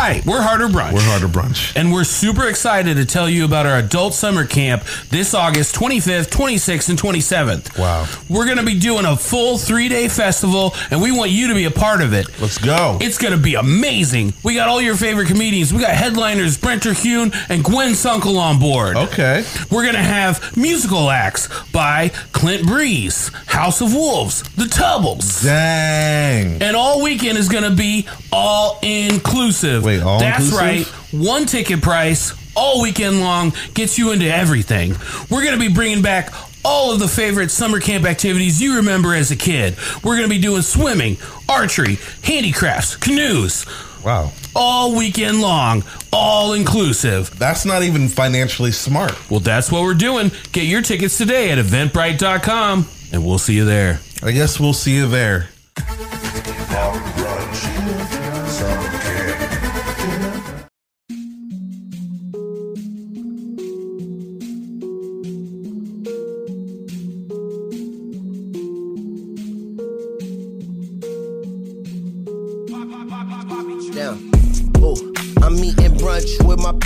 Hi, we're Harder Brunch. We're Harder Brunch. And we're super excited to tell you about our adult summer camp this August 25th, 26th, and 27th. Wow. We're going to be doing a full three day festival, and we want you to be a part of it. Let's go. It's going to be amazing. We got all your favorite comedians. We got headliners Brent Terhune and Gwen Sunkel on board. Okay. We're going to have musical acts by Clint Breeze, House of Wolves, The Tubbles. Dang. And all weekend is going to be all inclusive. Wait, all That's inclusive? right. One ticket price all weekend long gets you into everything. We're going to be bringing back all of the favorite summer camp activities you remember as a kid. We're going to be doing swimming, archery, handicrafts, canoes, Wow. all weekend long, all inclusive. That's not even financially smart. Well, that's what we're doing. Get your tickets today at eventbrite.com, and we'll see you there. I guess we'll see you there.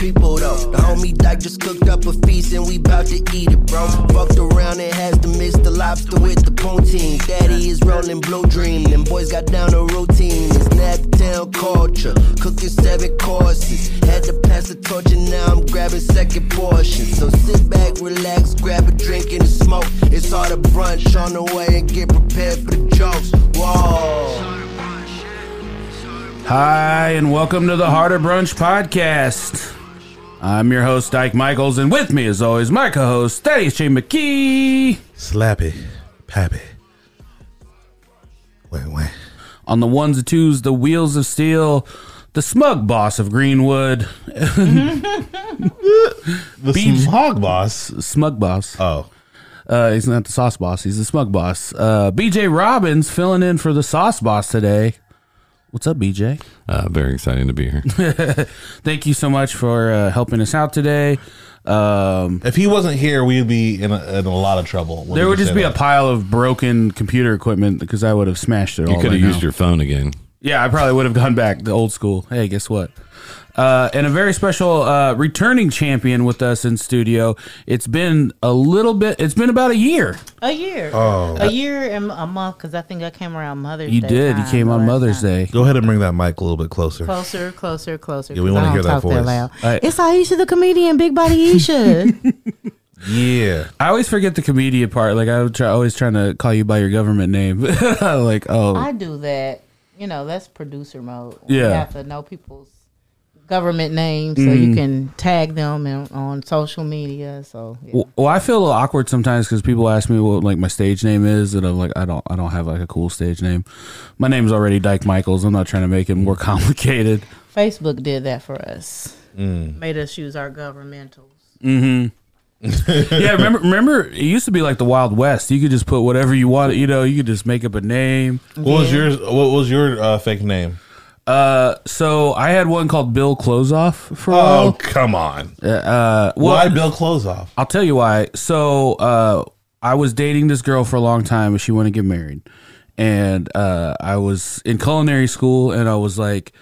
People though. The homie Dyke just cooked up a feast and we bout to eat it, bro. Fucked around and has to miss the lobster with the poutine. Daddy is rolling blue dream. Them boys got down a routine. It's culture. Cooking seven courses. Had to pass the torch and now I'm grabbing second portion. So sit back, relax, grab a drink and a smoke. It's all the brunch on the way and get prepared for the jokes. Whoa. Hi, and welcome to the Harder Brunch Podcast. I'm your host, Dyke Michaels, and with me, as always, my co host, Thaddeus J. McKee. Slappy. Pappy. Wait, wait. On the ones and twos, the wheels of steel, the smug boss of Greenwood, The Beach- hog boss. smug boss. Oh. Uh, he's not the sauce boss, he's the smug boss. Uh, BJ Robbins filling in for the sauce boss today. What's up, BJ? Uh, very exciting to be here. Thank you so much for uh, helping us out today. Um, If he wasn't here, we'd be in a, in a lot of trouble. There would just say be a pile of broken computer equipment because I would have smashed it all. You could right have used now. your phone again. Yeah, I probably would have gone back to old school. Hey, guess what? Uh, and a very special uh, returning champion with us in studio. It's been a little bit. It's been about a year. A year. Oh. A year and a month because I think I came around Mother's You Day. You did. You came on Mother's time. Day. Go ahead and bring that mic a little bit closer. Closer, closer, closer. Yeah, we 'cause wanna hear don't that talk voice. loud. All right. It's Aisha the comedian, Big Body Aisha. Yeah. I always forget the comedian part. Like I would try, always trying to call you by your government name. like oh I do that. You know, that's producer mode. Yeah. You have to know people's government names so you can tag them in, on social media. So, yeah. Well, well, I feel a little awkward sometimes because people ask me what like my stage name is, and I'm like, I don't, I don't have like a cool stage name. My name's already Dyke Michaels. I'm not trying to make it more complicated. Facebook did that for us. Mm. Made us use our governmentals. Mm-hmm. yeah, remember, remember, it used to be like the Wild West. You could just put whatever you wanted. You know, you could just make up a name. What was yours? What was your uh, fake name? Uh, so I had one called Bill Closeoff for a Oh, come on. Uh, well, Why Bill Clothes off? I'll tell you why. So, uh, I was dating this girl for a long time, and she wanted to get married. And uh, I was in culinary school, and I was like,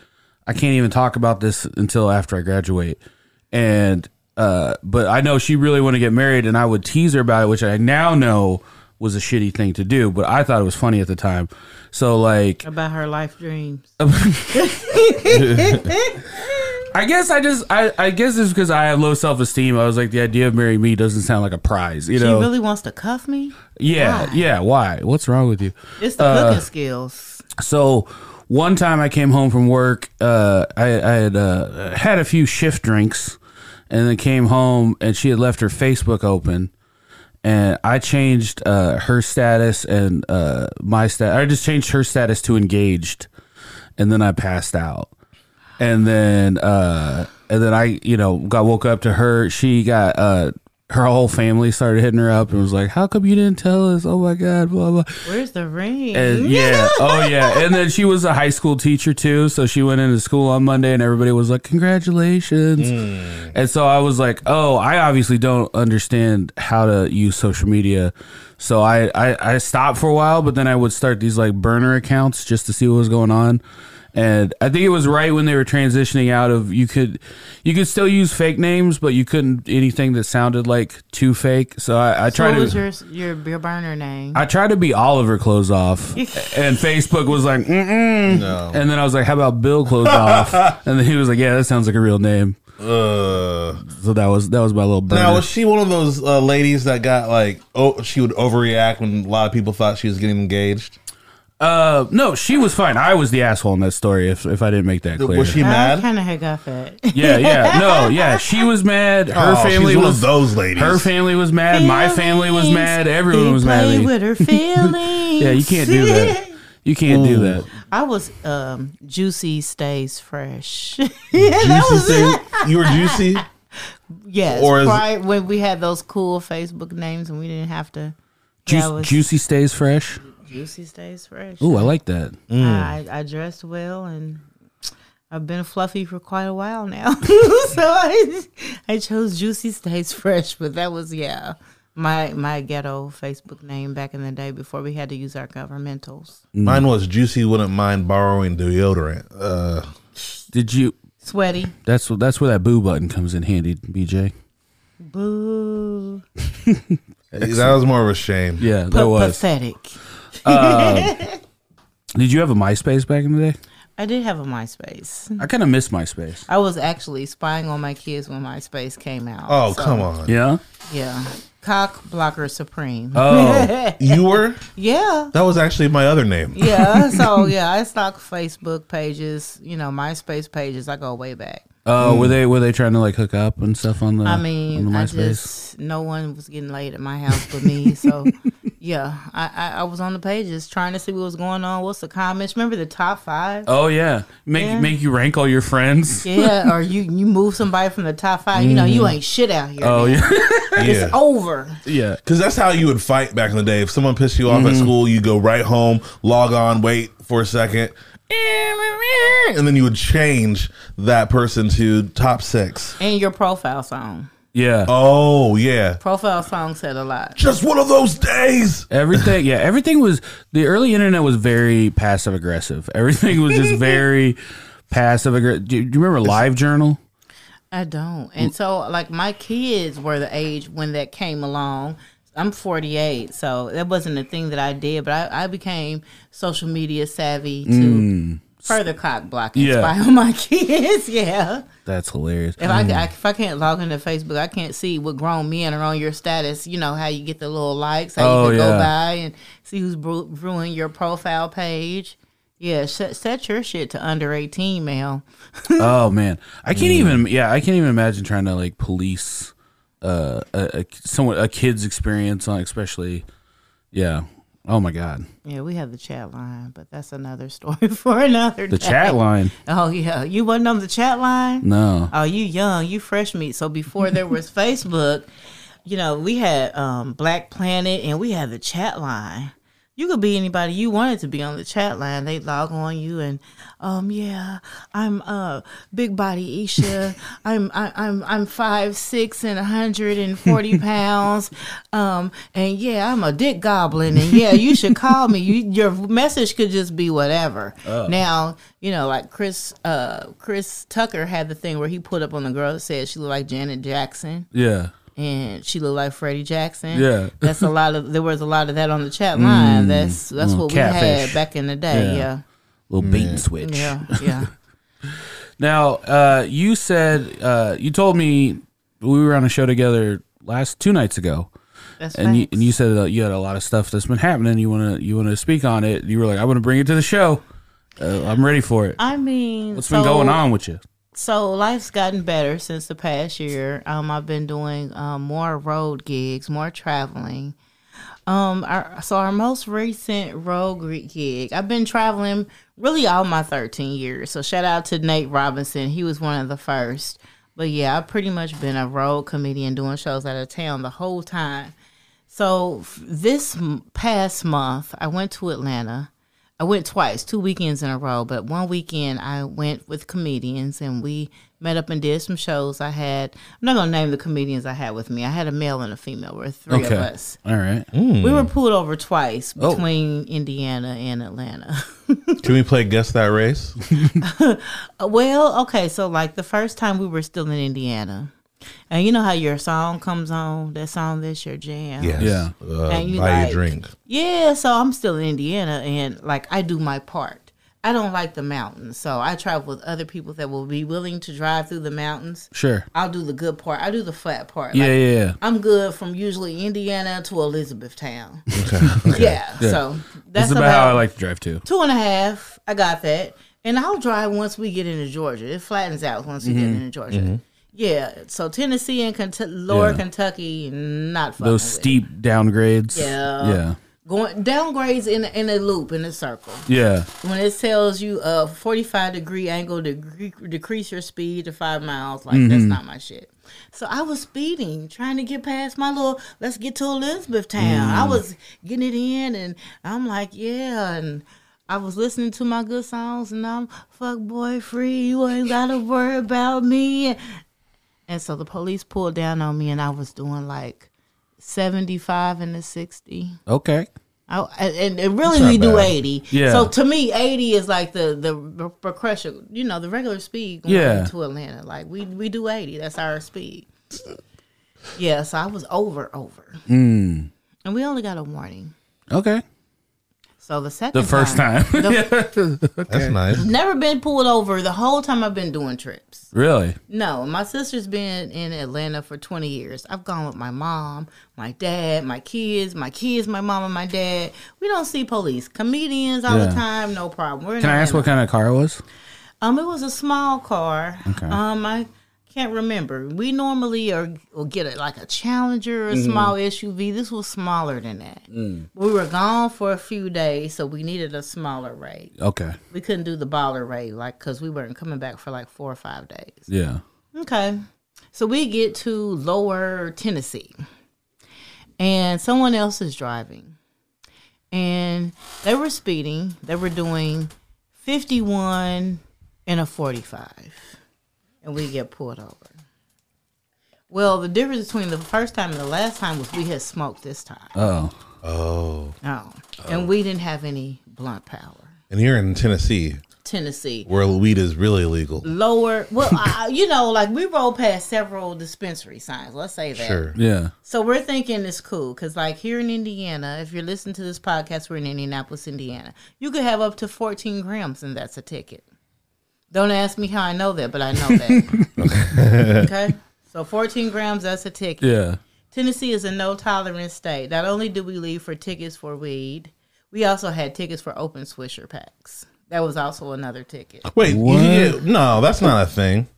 I can't even talk about this until after I graduate. And uh, but I know she really wanted to get married, and I would tease her about it, which I now know was a shitty thing to do. But I thought it was funny at the time. So like, About her life dreams. I guess I just I, I guess it's because I have low self esteem. I was like, the idea of marrying me doesn't sound like a prize, you know. She really wants to cuff me? yeah, Why? yeah. Why? What's wrong with you? It's the Uh, cooking skills. So one time I came home from work, uh, I, I had uh, had a few shift drinks, and then came home and she had left her Facebook open, and I changed uh, her status and uh, my stat. I just changed her status to engaged, and then I passed out, and then uh, and then I you know got woke up to her. She got uh, her whole family started hitting her up and was like, "How come you didn't tell us?" Oh my god, blah blah. Where's the ring? And yeah, oh yeah, and then she was a high school teacher too, so she went into school on Monday, and everybody was like, "Congratulations!" Mm. And so I was like, "Oh, I obviously don't understand how to use social media." So I, I I stopped for a while, but then I would start these like burner accounts just to see what was going on. And I think it was right when they were transitioning out of you could you could still use fake names, but you couldn't anything that sounded like too fake. So I, I So tried what to was your your your burner name? I tried to be Oliver close off, and Facebook was like, Mm-mm. No. and then I was like, how about Bill close off? And then he was like, yeah, that sounds like a real name. Uh, So that was that was my little burner. now was she one of those uh, ladies that got like oh she would overreact when a lot of people thought she was getting engaged? Uh, no, she was fine. I was the asshole in that story. If if I didn't make that clear, Was she mad? kind of had got that. Yeah, yeah, no, yeah. She was mad. Her Oh, she's family one of was those ladies. Her family was mad. My family was mad. Everyone was mad. Play at me. with her feelings. Yeah, you can't do that. You can't do that. I was um juicy stays fresh. yeah, that was Juicy it. thing- you were juicy. Yes, Or is- prior, when we had those cool Facebook names and we didn't have to. Ju- yeah, was juicy stays fresh. Juicy stays fresh. Ooh, I like that. Mm. I, I dressed well and I've been fluffy for quite a while now. so I I chose Juicy Stays Fresh, but that was yeah. My my ghetto Facebook name back in the day before we had to use our governmentals. Mine was juicy. Wouldn't mind borrowing deodorant. Uh, Did you? Sweaty. That's what. That's where that boo button comes in handy, BJ. Boo. that was more of a shame. Yeah, that Pa- was. pathetic. Um, did you have a MySpace back in the day? I did have a MySpace. I kind of miss MySpace. I was actually spying on my kids when MySpace came out. Oh so, come on. Yeah. Yeah. Cock blocker supreme. Oh, You were? yeah. That was actually my other name. Yeah. So yeah, I stalk Facebook pages, you know, MySpace pages. I go way back. oh, were they were they trying to like hook up and stuff on the? I on mean, the I just no one was getting laid at my house but me. So yeah, I, I I was on the pages trying to see what was going on. What's the comments? Remember the top five? Oh yeah, make Yeah. make you rank all your friends. Yeah, or you you move somebody from the top five. You know, you mm-hmm. ain't shit out here. Oh man. yeah, Yeah. It's over. yeah. Because that's how you would fight back in the day. If someone pissed you off at mm-hmm. school, you go right home, log on, wait for a second, and then you would change that person to top six. And your profile song. Yeah. Oh, yeah. Profile song said a lot. Just one of those days. Everything, yeah, everything was the early internet was very passive aggressive. Everything was just very passive aggressive. Do, do you remember Live Journal? I don't. And so, like, my kids were the age when that came along. I'm 48, so that wasn't a thing that I did, but I, I became social media savvy to mm. Further cock block and Yeah. spy on my kids. yeah. That's hilarious. If I, I if I can't log into Facebook, I can't see what grown men are on your status. You know how you get the little likes, how Oh, you can yeah. go by and see who's ruining your profile page. Yeah, set, set your shit to under 18, male. oh man, I can't even. Yeah, I can't even imagine trying to like police uh, a, a someone a kid's experience on, especially. Yeah. Oh my god, Yeah, we have the chat line, but that's another story for another the day. chat line. Oh yeah, you wasn't on the chat line. No. Oh, you young, you fresh meat. So before there was Facebook, you know, we had um, Black Planet and we had the chat line. You could be anybody you wanted to be on the chat line. They log on you and, um, yeah, I'm uh big body Aisha. I'm I, I'm I'm five six and hundred and forty pounds. Um, and yeah, I'm a dick goblin. And yeah, you should call me. You, your message could just be whatever. Now, you know, like Chris uh Chris Tucker had the thing where he put up on the girl that said she looked like Janet Jackson Yeah. And she looked like Freddie Jackson. Yeah. that's a lot of. There was a lot of that on the chat line. that's that's Mm, what we had back in the day. Yeah. Yeah, Little bait and switch. yeah, yeah. Now, uh, you said uh, you told me we were on a show together last two nights ago, That's and you and you said that you had a lot of stuff that's been happening. You want to you want to speak on it. You were like, I want to bring it to the show. Uh, I'm ready for it. I mean, What's so, been going on with you? So life's gotten better since the past year. Um, I've been doing um, more road gigs, more traveling. Um, our, so our most recent road gig, I've been traveling really all my 13 years. So shout out to Nate Robinson. He was one of the first. But yeah, I've pretty much been a road comedian doing shows out of town the whole time. So this past month, I went to Atlanta. I went twice, two weekends in a row. But one weekend I went with comedians and we met up and did some shows. I had I'm not gonna name the comedians I had with me. I had a male and a female. We're three Okay. of us. All right. Mm. We were pulled over twice Oh. between Indiana and Atlanta. Can we play guess that race? Well, okay, so like the first time we were still in Indiana, and you know how your song comes on, that song that's your jam. Yes. Yeah. Uh, And you buy like- a drink. Yeah, so I'm still in Indiana, and like I do my part. I don't like the mountains, so I travel with other people that will be willing to drive through the mountains. Sure. I'll do the good part. I do the flat part. Yeah, Like, yeah, yeah. I'm good from usually Indiana to Elizabethtown. Okay. Yeah, so that's That's about, how I like to drive too. two and a half. I got that. And I'll drive once we get into Georgia. It flattens out once we Mm-hmm. get into Georgia. Yeah. So Tennessee and Kentu- lower Yeah. Kentucky, not Those it. steep downgrades. Yeah. Yeah. going downgrades in a, in a loop in a circle. Yeah. When it tells you a forty five degree angle to decrease your speed to five miles, like that's mm-hmm. not my shit. So I was speeding, trying to get past my little. Let's get to Elizabethtown. I mm-hmm. was getting it in, and I'm like, yeah, and. I was listening to my good songs and I'm fuck boy free. You ain't gotta worry about me. And so the police pulled down on me and I was doing like 75 and a 60. Okay. I, and, and really we not do 80. Yeah. So to me, 80 is like the the progression, you know, the regular speed going Yeah. to Atlanta. Like we we do 80. That's our speed. Yeah, so I was over over. Mm. And we only got a warning. Okay. So the second The first time. That's nice. Never been pulled over the whole time I've been doing trips. really? No, my sister's been in Atlanta for 20 years. I've gone with my mom, my dad, my kids, my kids, my mom, and my dad. We don't see police. Comedians all Yeah. the time, no problem. We're Can I ask what kind of car it was? Um, it was a small car. Okay. Um, I can't remember. We normally are will get it like a Challenger or a Mm-hmm. small SUV. This was smaller than that. Mm. We were gone for a few days, so we needed a smaller rate. Okay. We couldn't do the baller rate, like because we weren't coming back for like four or five days. Yeah. Okay. So we get to lower Tennessee. And someone else is driving. And they were speeding. They were doing 51 and a 45. And we get pulled over. Well, the difference between the first time and the last time was we had smoked this time. Oh. Oh. Oh. And we didn't have any blunt power. And you're in Tennessee, Tennessee. where weed is really illegal. Lower, well, I, you know, like we rolled past several dispensary signs. Let's say that. Sure. Yeah. So we're thinking it's cool because, like, here in Indiana, if you're listening to this podcast, we're in Indianapolis, Indiana. You could have up to 14 grams, and that's a ticket. Don't ask me how I know that, but I know that. okay. So 14 grams, that's a ticket. Yeah. Tennessee is a no tolerance state. Not only did we leave for tickets for weed, we also had tickets for open swisher packs. That was also another ticket. Wait, What? can get- no, that's not a thing.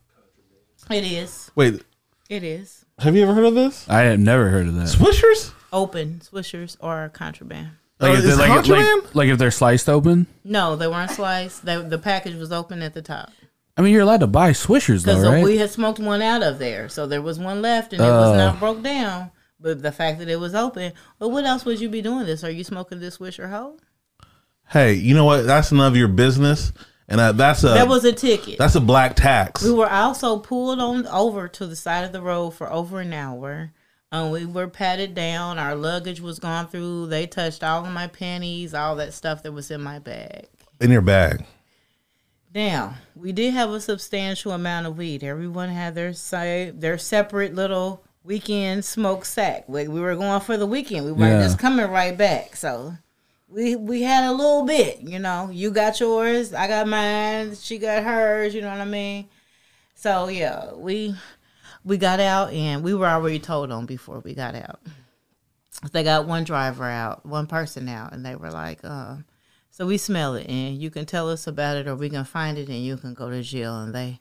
It is. Wait, It is. have you ever heard of this? I have never heard of that. Swishers? Open swishers or contraband. Like, Oh, if they're, like, contraband? like, like if they're sliced open. No, they weren't sliced. They, the package was open at the top. I mean, you're allowed to buy Swishers though, right? we had smoked one out of there. So there was one left and it was Oh. not broke down. But the fact that it was open, well, what else would you be doing this? Are you smoking this Swisher Hoe? Hey, you know what? That's none of your business, and uh, that's a that was a ticket. that's a black tax. We were also pulled on over to the side of the road for over an hour. Um, we were patted down. Our luggage was gone through. They touched all of my panties, all that stuff that was in my bag. in your bag. Now, we did have a substantial amount of weed. Everyone had their say, their separate little weekend smoke sack. We, we were going for the weekend. We weren't Yeah. just coming right back. So we we had a little bit, you know. You got yours, I got mine, she got hers, you know what I mean? So yeah, we we got out and we were already told on before we got out. They got one driver out, one person out, and they were like, uh, so we smell it, and you can tell us about it, or we can find it, and you can go to jail. And they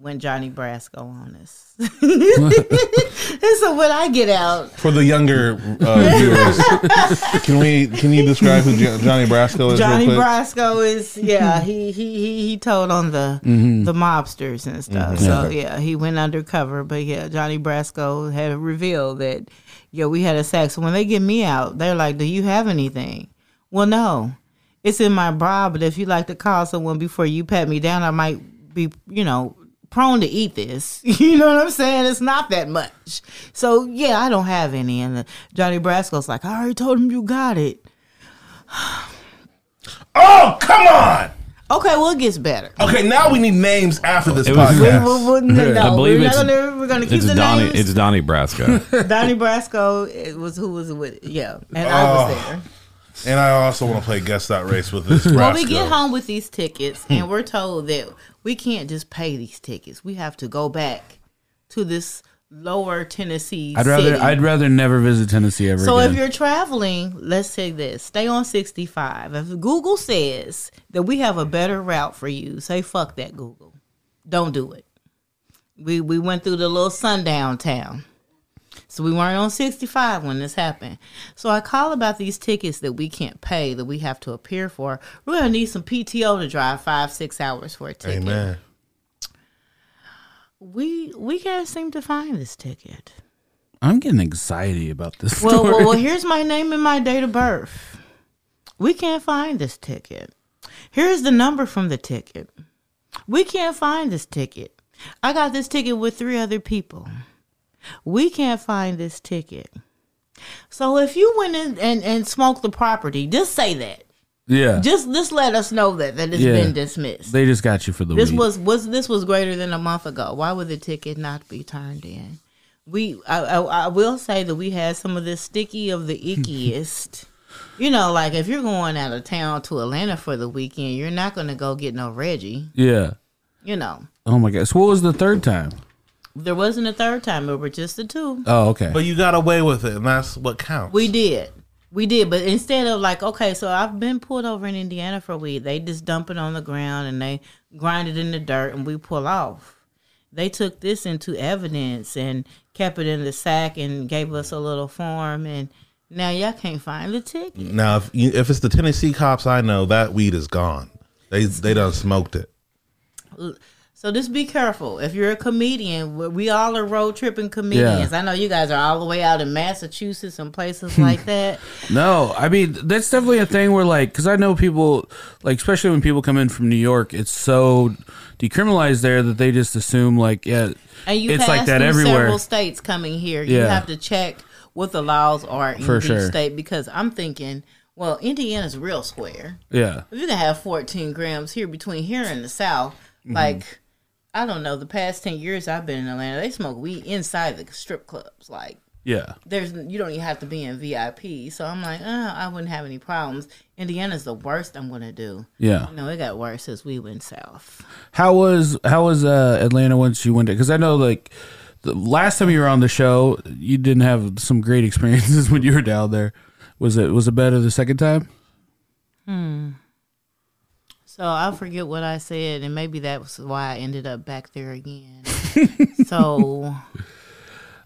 went Johnny Brasco on us. and so when I get out, For the younger uh, viewers, can we can you describe who Johnny Brasco is? Johnny? Brasco is yeah he he he, he told on the the mobsters and stuff. So yeah, he went undercover. But yeah, Johnny Brasco had revealed that yeah we had a sex. When they get me out, they're like, "Do you have anything?" Well, no. it's in my bra. But if you like to call someone before you pat me down, I might be, you know, prone to eat this. You know what I'm saying? It's not that much. So yeah, I don't have any. And uh, Johnny Brasco's like, I already told him you got it. Oh, come on. Okay, well it gets better. Okay, now we need names after this It was- We, podcast. we, we, no, I believe we're it's- not gonna we're gonna keep It's the Donnie. names. It's Donnie Brasco. Donnie Brasco it was who was with it. Yeah, and I was Oh. there. And I also want to play guess that race with this. Well, we Brasco. get home with these tickets, and we're told that we can't just pay these tickets. We have to go back to this lower Tennessee. I'd rather city. I'd rather never visit Tennessee ever So again. if you're traveling, let's say this: stay on 65. If Google says that we have a better route for you, say fuck that Google. Don't do it. We we went through the little sundown town. So we weren't on 65 when this happened. So I call about these tickets that we can't pay, that we have to appear for. We're gonna need some PTO to drive five, six hours for a ticket. Amen. We we can't seem to find this ticket. I'm getting anxiety about this Well, story. well, well, here's my name and my date of birth. We can't find this ticket. Here's the number from the ticket. We can't find this ticket. I got this ticket with three other people. We can't find this ticket. So if you went in and, and smoked the property, just say that. yeah, Just just let us know that that it's Yeah. been dismissed. they just got you for the This weed. was was this was greater than a month ago. Why would the ticket not be turned in? We I, I, I will say that we had some of the sticky of the ickiest. you know, like if you're going out of town to Atlanta for the weekend, you're not going to go get no Reggie. yeah. You know, Oh my gosh. What was the third time? There wasn't a third time. It were just the two. Oh, okay. But you got away with it, and that's what counts. We did. We did, but instead of like, okay, so I've been pulled over in Indiana for weed. They just dump it on the ground and they grind it in the dirt and we pull off. They took this into evidence and kept it in the sack and gave us a little form and now y'all can't find the ticket. Now, if you, if it's the Tennessee cops I know, that weed is gone. They they done smoked it. So just be careful. If you're a comedian, we- all are road tripping comedians. I know you guys are all the way out in Massachusetts and places like that. No, I mean that's definitely a thing where like because I know people like especially when people come in from New York, it's so decriminalized there that they just assume like yeah, And you it's like that everywhere. several states coming here. You Yeah. have to check what the laws are in For each sure. state because I'm thinking, well, Indiana's real square. Yeah, If you can have 14 grams here between here and the South, Mm-hmm. like I don't know, the past 10 years I've been in Atlanta, they smoke weed inside the strip clubs. Like yeah, there's you don't even have to be in VIP. So I'm like, uh, I wouldn't have any problems. Indiana's the worst I'm gonna do. yeah. You know, it got worse as we went south. How was how was uh, Atlanta once you went there? Because I know like the last time you were on the show, you didn't have some great experiences when you were down there. Was it was it better the second time? So I'll forget what I said, and maybe that was why I ended up back there again. so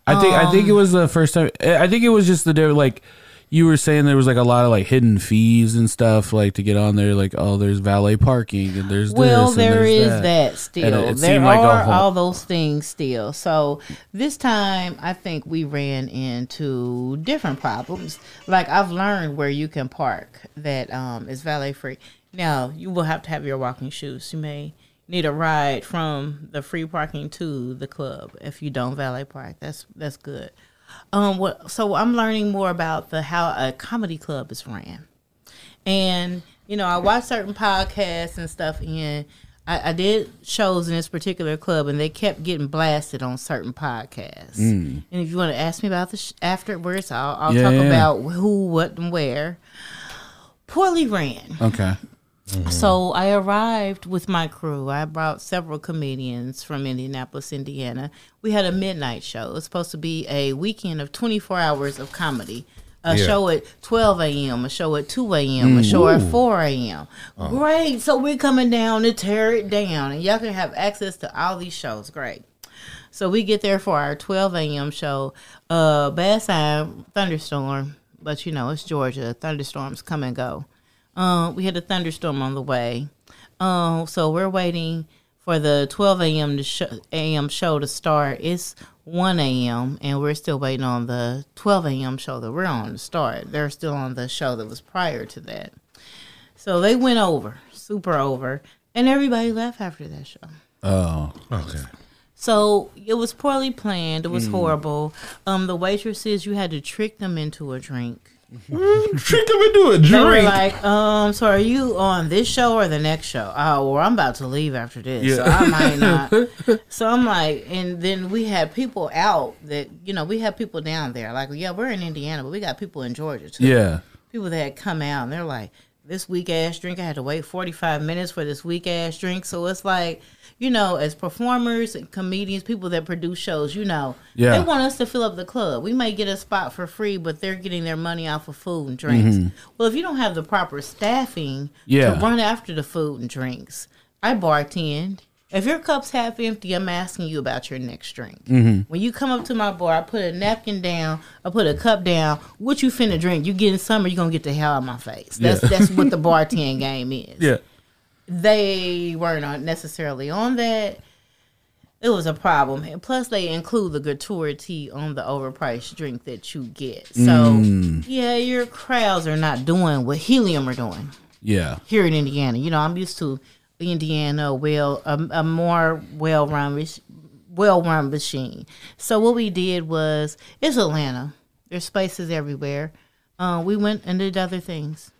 I think I Um, think it was the first time. I think it was just the day like you were saying there was like a lot of like hidden fees and stuff like to get on there. Like oh, there's valet parking and there's well, this there is that, still. And it there like are whole- all those things still. So this time, I think we ran into different problems. Like I've learned where you can park that um, is valet free. Now you will have to have your walking shoes. You may need a ride from the free parking to the club if you don't valet park. That's that's good. Um, what? So I'm learning more about the how a comedy club is ran and you know i watch certain podcasts and stuff and I, I did shows in this particular club and they kept getting blasted on certain podcasts and if you want to ask me about this afterwards i'll, I'll Yeah, talk yeah. about who what and where poorly ran Okay. Mm-hmm. so I arrived with my crew. I brought several comedians from Indianapolis, Indiana. We had a midnight show. It was supposed to be a weekend of 24 hours of comedy. A Yeah. show at 12 a.m., a show at 2 a.m., a mm. show at 4 a.m. Uh-huh. Great. So we're coming down to tear it down, and y'all can have access to all these shows. Great. So we get there for our 12 a.m. show. Uh, bad sign, thunderstorm, but you know it's Georgia. Thunderstorms come and go. Um, we had a thunderstorm on the way. Um, so we're waiting for the 12 a.m. to sh- a.m. show to start. It's 1 a.m. and we're still waiting on the 12 a.m. show that we're on to start. They're still on the show that was prior to that. So they went over, super over, and everybody left after that show. Oh, Okay. So it was poorly planned. It was horrible. Um, the waitresses, you had to trick them into a drink. Trick them into a They were drink. like, um, so are you on this show or the next show? Oh, well, I'm about to leave after this, so Yeah. I might not. so I'm like, and then we had people out that, you know, we had people down there. Like, yeah, we're in Indiana, but we got people in Georgia too. yeah. People that had come out and they're like, this weak ass drink, I had to wait 45 minutes for this weak ass drink. So it's like, you know, as performers, and comedians, people that produce shows, you know, Yeah. they want us to fill up the club. We may get a spot for free, but they're getting their money off of food and drinks. Mm-hmm. Well, if you don't have the proper staffing Yeah. to run after the food and drinks, I bartend. If your cup's half empty, I'm asking you about your next drink. Mm-hmm. When you come up to my bar, I put a napkin down, I put a cup down. What you finna drink? You getting some, or you gonna get the hell out of my face? That's Yeah. that's what the bartend game is Yeah. they weren't necessarily on that. It was a problem. And plus, they include the gratuity on the overpriced drink that you get. So, mm. yeah, your crowds are not doing what Helium are doing Yeah. here in Indiana. You know, I'm used to Indiana, well, a, a more well run, well run machine. So what we did was, it's Atlanta. There's spaces everywhere. Uh, we went and did other things.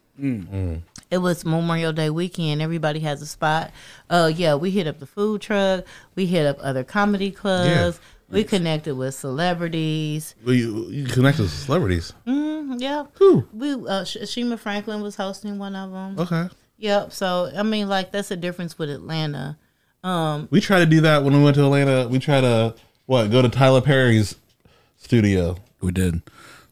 It was Memorial Day weekend. Everybody has a spot. Uh, yeah, we hit up the food truck. We hit up other comedy clubs. We connected with celebrities. Well, you, you connect with celebrities. Mm, yeah, we uh, Sh- Shima Franklin was hosting one of them. Okay. Yep. So I mean, like that's the difference with Atlanta. Um, We tried to do that when we went to Atlanta. We tried to what go to Tyler Perry's studio. We did.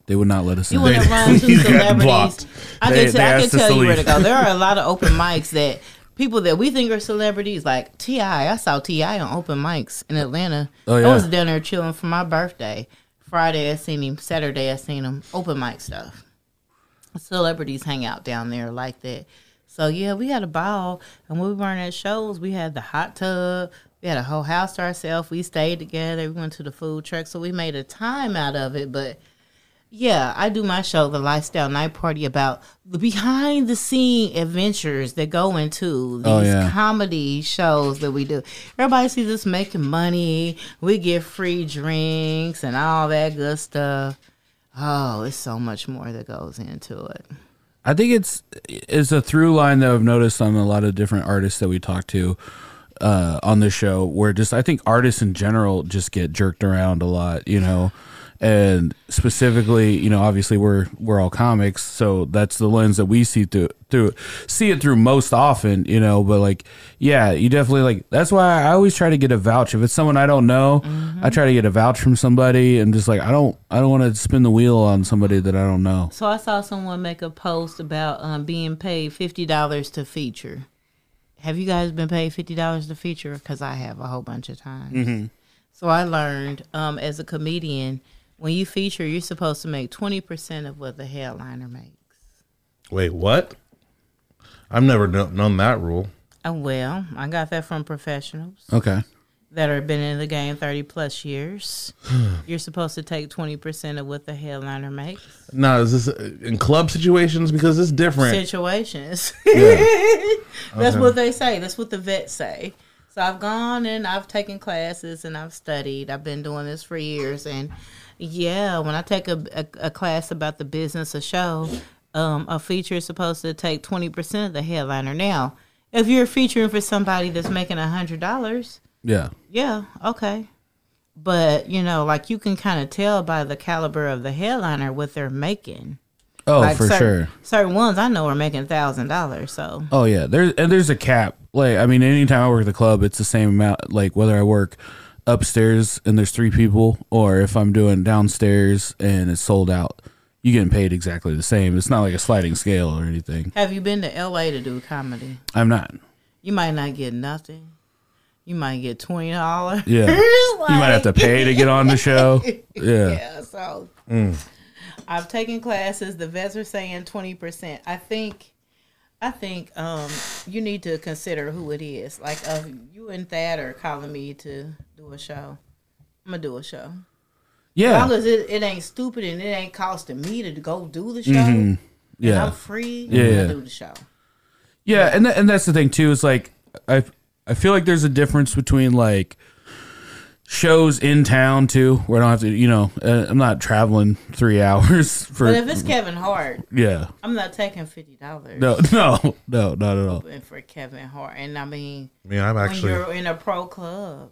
They would not let us You in. want to run to celebrities? blocked. I They- can, they t- I can tell you where to go. There are a lot of open mics that people that we think are celebrities, like Ti. I saw T.I. on open mics in Atlanta. Oh, yeah. I was down there chilling for my birthday. Friday I seen him. Saturday I seen him. Open mic stuff. Celebrities hang out down there like that. So yeah, we had a ball, and when we weren't at shows, we had the hot tub. We had a whole house to ourselves. We stayed together. We went to the food truck, so we made a time out of it. But yeah, I do my show, The Lifestyle Night Party, about the behind the scene adventures that go into oh, these Oh, yeah. comedy shows that we do. Everybody sees us making money. We get free drinks and all that good stuff. Oh, it's so much more that goes into it. I think it's it's a through line that I've noticed on a lot of different artists that we talk to uh, on the show, where just I think artists in general just get jerked around a lot, you know, and specifically, you know, obviously we're we're all comics, so that's the lens that we see through through see it through most often, you know. But like, yeah, you definitely like that's why I always try to get a vouch if it's someone I don't know. I try to get a vouch from somebody, and just like I don't I don't want to spin the wheel on somebody that I don't know. So I saw someone make a post about um, being paid fifty dollars to feature. Have you guys been paid fifty dollars to feature? Because I have a whole bunch of times. So I learned um, as a comedian, when you feature, you're supposed to make twenty percent of what the headliner makes. Wait, what? I've never known that rule. Uh, well, I got that from professionals Okay. that have been in the game thirty plus years. you're supposed to take twenty percent of what the headliner makes. Now, is this uh, in club situations? Because it's different. situations. That's what they say. That's what the vets say. So I've gone and I've taken classes and I've studied. I've been doing this for years, and yeah, when I take a, a, a class about the business of show, um, a feature is supposed to take twenty percent of the headliner. Now, if you're featuring for somebody that's making a hundred dollars, Yeah. yeah, okay. But you know, like you can kind of tell by the caliber of the headliner what they're making. Oh, Like for certain, sure. Certain ones I know are making thousand dollars. So Oh yeah, there's and there's a cap. Like I mean, anytime I work at the club, it's the same amount. Like whether I work upstairs and there's three people, or if I'm doing downstairs and it's sold out, you getting paid exactly the same. It's not like a sliding scale or anything. have you been to L.A. to do comedy? I'm not. You might not get nothing. You might get twenty dollars. Yeah, you might have to pay to get on the show. Yeah, Yeah, so I've taken classes. The vets are saying twenty percent. I think, I think um, you need to consider who it is. Like, uh, you and Thad are calling me to do a show. I'm gonna do a show. Yeah. As yeah, long as it, it ain't stupid and it ain't costing me to go do the show. Mhm. And yeah. I'm free. Yeah, I'm gonna do the show. Yeah, and th- and that's the thing too. Is like I I feel like there's a difference between like shows in town too, where I don't have to. You know, uh, I'm not traveling three hours for. But if it's Kevin Hart, yeah. I'm not taking fifty dollars. No, no, no, not at all. And for Kevin Hart, and I mean, I mean, I'm when actually. you're in a pro club,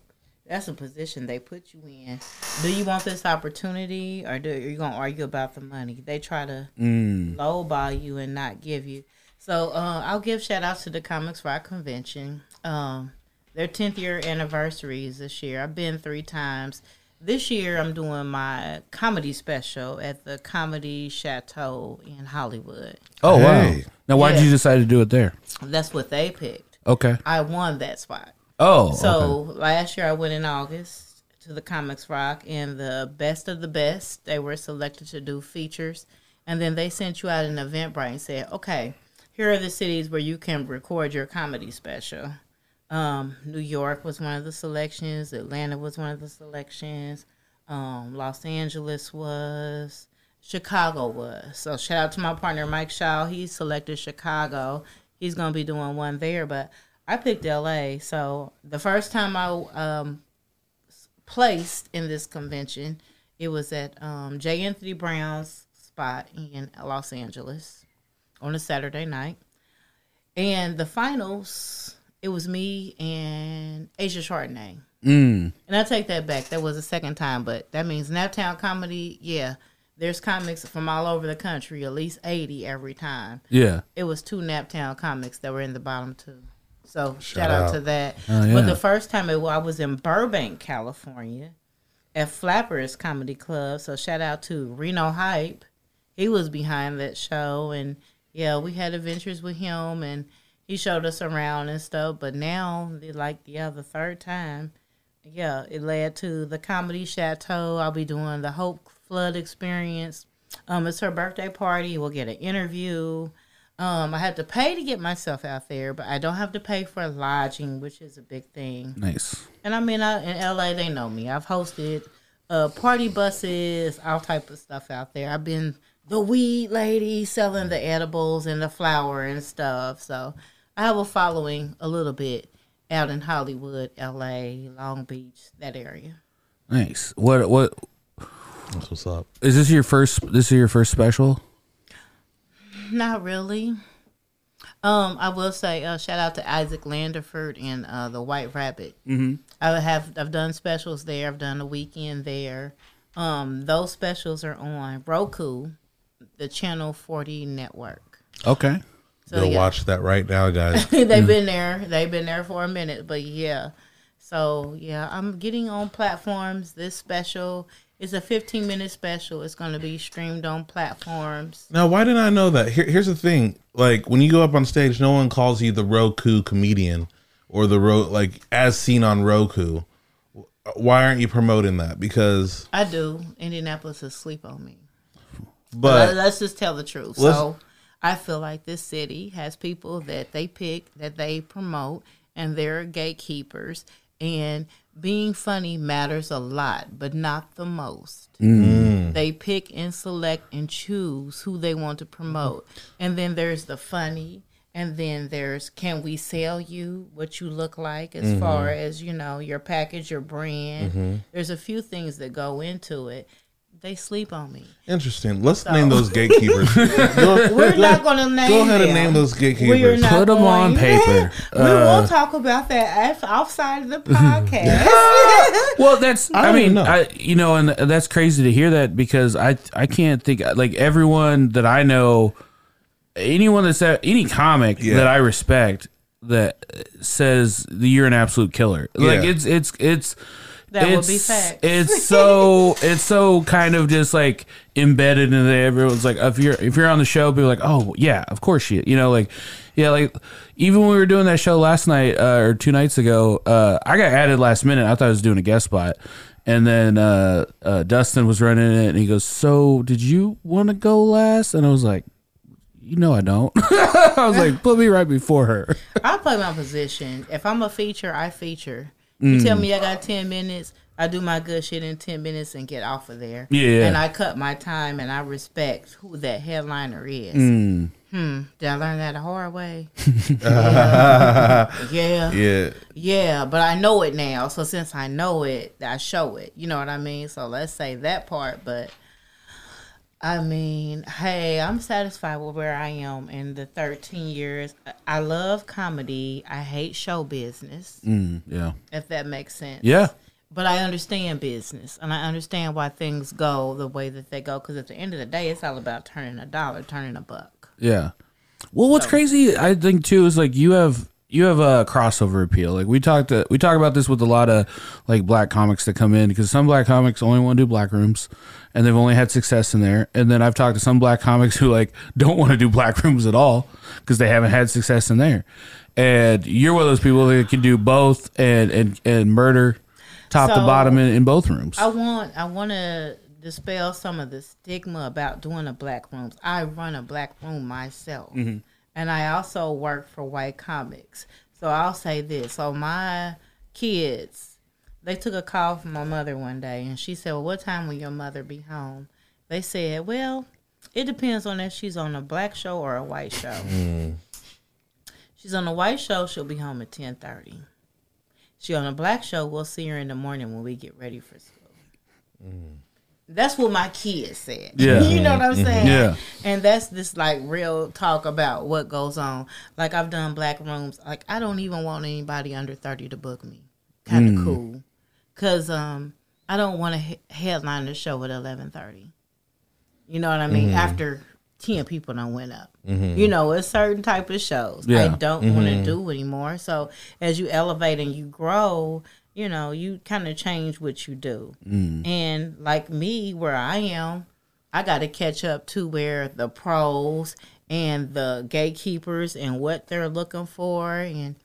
that's a position they put you in. Do you want this opportunity, or do are you gonna argue about the money? They try to Mm. lowball you and not give you. So uh, I'll give shout outs to the Comics Rock Convention. Um, their 10th year anniversary is this year. I've been three times. This year I'm doing my comedy special at the Comedy Chateau in Hollywood. Oh wow! Now, why did you decide to do it there? That's what they picked. Okay. I won that spot. Oh, So okay. last year I went in August to the Comics Rock, and the best of the best, they were selected to do features, and then they sent you out an event Eventbrite and said, "Okay, here are the cities where you can record your comedy special." Um, New York was one of the selections. Atlanta was one of the selections. Um, Los Angeles was. Chicago was. So shout out to my partner Mike Shaw. He selected Chicago. He's gonna be doing one there, but I picked LA. So the first time I um, placed in this convention, it was at um, J. Anthony Brown's spot in Los Angeles on a Saturday night. And the finals, it was me and Asia Chardonnay. Mm. And I take that back. That was the second time, but that means Naptown Comedy, yeah. There's comics from all over the country, at least 80 every time. Yeah. It was two Naptown comics that were in the bottom two. So shout, out. out. to that. Oh, yeah. But the first time it, I was in Burbank, California at Flappers Comedy Club. So shout out to Reno Hype. He was behind that show. And yeah, we had adventures with him and he showed us around and stuff. But now, like, yeah, the third time, yeah, it led to the Comedy Chateau. I'll be doing the Hope Flood Experience. Um, it's her birthday party. We'll get an interview. Um, I had to pay to get myself out there, but I don't have to pay for lodging, which is a big thing. Nice. And I mean, I, in LA, they know me. I've hosted uh, party buses, all type of stuff out there. I've been the weed lady selling the edibles and the flour and stuff. So I have a following a little bit out in Hollywood, LA, Long Beach, that area. Nice. What? What That's what's up. is this your first? This is your first special? Not really. Um, I will say uh, shout out to Isaac Landerford and uh, the White Rabbit. Mm-hmm. I have I've done specials there. I've done a weekend there. Um, those specials are on Roku, the Channel Forty network. Okay. So Go yeah, watch that right now, guys. they've been there. They've been there for a minute, but yeah. So yeah, I'm getting on platforms. This special is a 15 minute special. It's going to be streamed on platforms. Now, why didn't I know that? Here, here's the thing: like when you go up on stage, no one calls you the Roku comedian or the ro like as seen on Roku. Why aren't you promoting that? Because, I do. Indianapolis is sleep on me. but let's just tell the truth. So I feel like this city has people that they pick, that they promote, and they're gatekeepers. And being funny matters a lot, but not the most. Mm. They pick and select and choose who they want to promote. And then there's the funny. And then there's can we sell you what you look like as mm-hmm. far as, you know, your package, your brand. Mm-hmm. There's a few things that go into it. They sleep on me. interesting. Let's name those gatekeepers. go, We're not going to name. go ahead and them. name those We are gatekeepers. not Put 'em on going- paper. we Uh, will talk about that af- outside of the podcast. Well, that's. I, don't mean, know. I you know, and that's crazy to hear that because I I can't think like everyone that I know, anyone that's at, any comic Yeah. that I respect that says that you're an absolute killer. Like Yeah. it's it's it's. That it's, be facts. It's so it's so kind of just like embedded in there. Everyone's like, if you're if you're on the show, be like, oh yeah, of course she, you know, like yeah, like even when we were doing that show last night uh, or two nights ago, uh, I got added last minute. I thought I was doing a guest spot, and then uh, uh, Dustin was running it, and he goes, "So did you want to go last?" And I was like, "You know, I don't." I was like, "Put me right before her." I play my position. If I'm a feature, I feature. You tell Mm. me I got ten minutes, I do my good shit in ten minutes and get off of there. Yeah. And I cut my time and I respect who that headliner is. Mm. Hmm. Did I learn that the hard way? yeah. yeah. Yeah. Yeah, but I know it now. So since I know it, I show it. You know what I mean? So let's say that part. But I mean, hey, I'm satisfied with where I am in the 13 years. I love comedy. I hate show business, Mm, yeah. if that makes sense. Yeah. But I understand business and I understand why things go the way that they go. Because at the end of the day, it's all about turning a dollar, turning a buck. Yeah. Well, what's crazy, I think too, is like you have you have a crossover appeal. Like we talked, we talk about this with a lot of like black comics that come in because some black comics only want to do black rooms, and they've only had success in there. And then I've talked to some black comics who like don't want to do black rooms at all because they haven't had success in there. And you're one of those people that can do both and and and murder top to bottom in, in both rooms. I want I want to dispel some of the stigma about doing a black rooms. I run a black room myself, mm-hmm. And I also work for White Comics. So I'll say this: so my kids, they took a call from my mother one day, and she said, "Well, what time will your mother be home?" They said, "Well, it depends on if she's on a black show or a white show. Hmm. She's on a white show, she'll be home at ten thirty. She on a black show, we'll see her in the morning when we get ready for school. Hmm. That's what my kids said. Yeah. you know what I'm mm-hmm. saying? Yeah. And that's this like real talk about what goes on. Like I've done black rooms. Like I don't even want anybody under 30 to book me. Kind of mm. cool. Cause um I don't want to he- headline the show at 11:30. You know what I mean? Mm-hmm. After 10 people don't went up. Mm-hmm. You know, it's certain type of shows I don't want to do anymore. So as you elevate and you grow, you know, you kind of change what you do. Mm. And like me, where I am, I got to catch up to where the pros and the gatekeepers and what they're looking for. And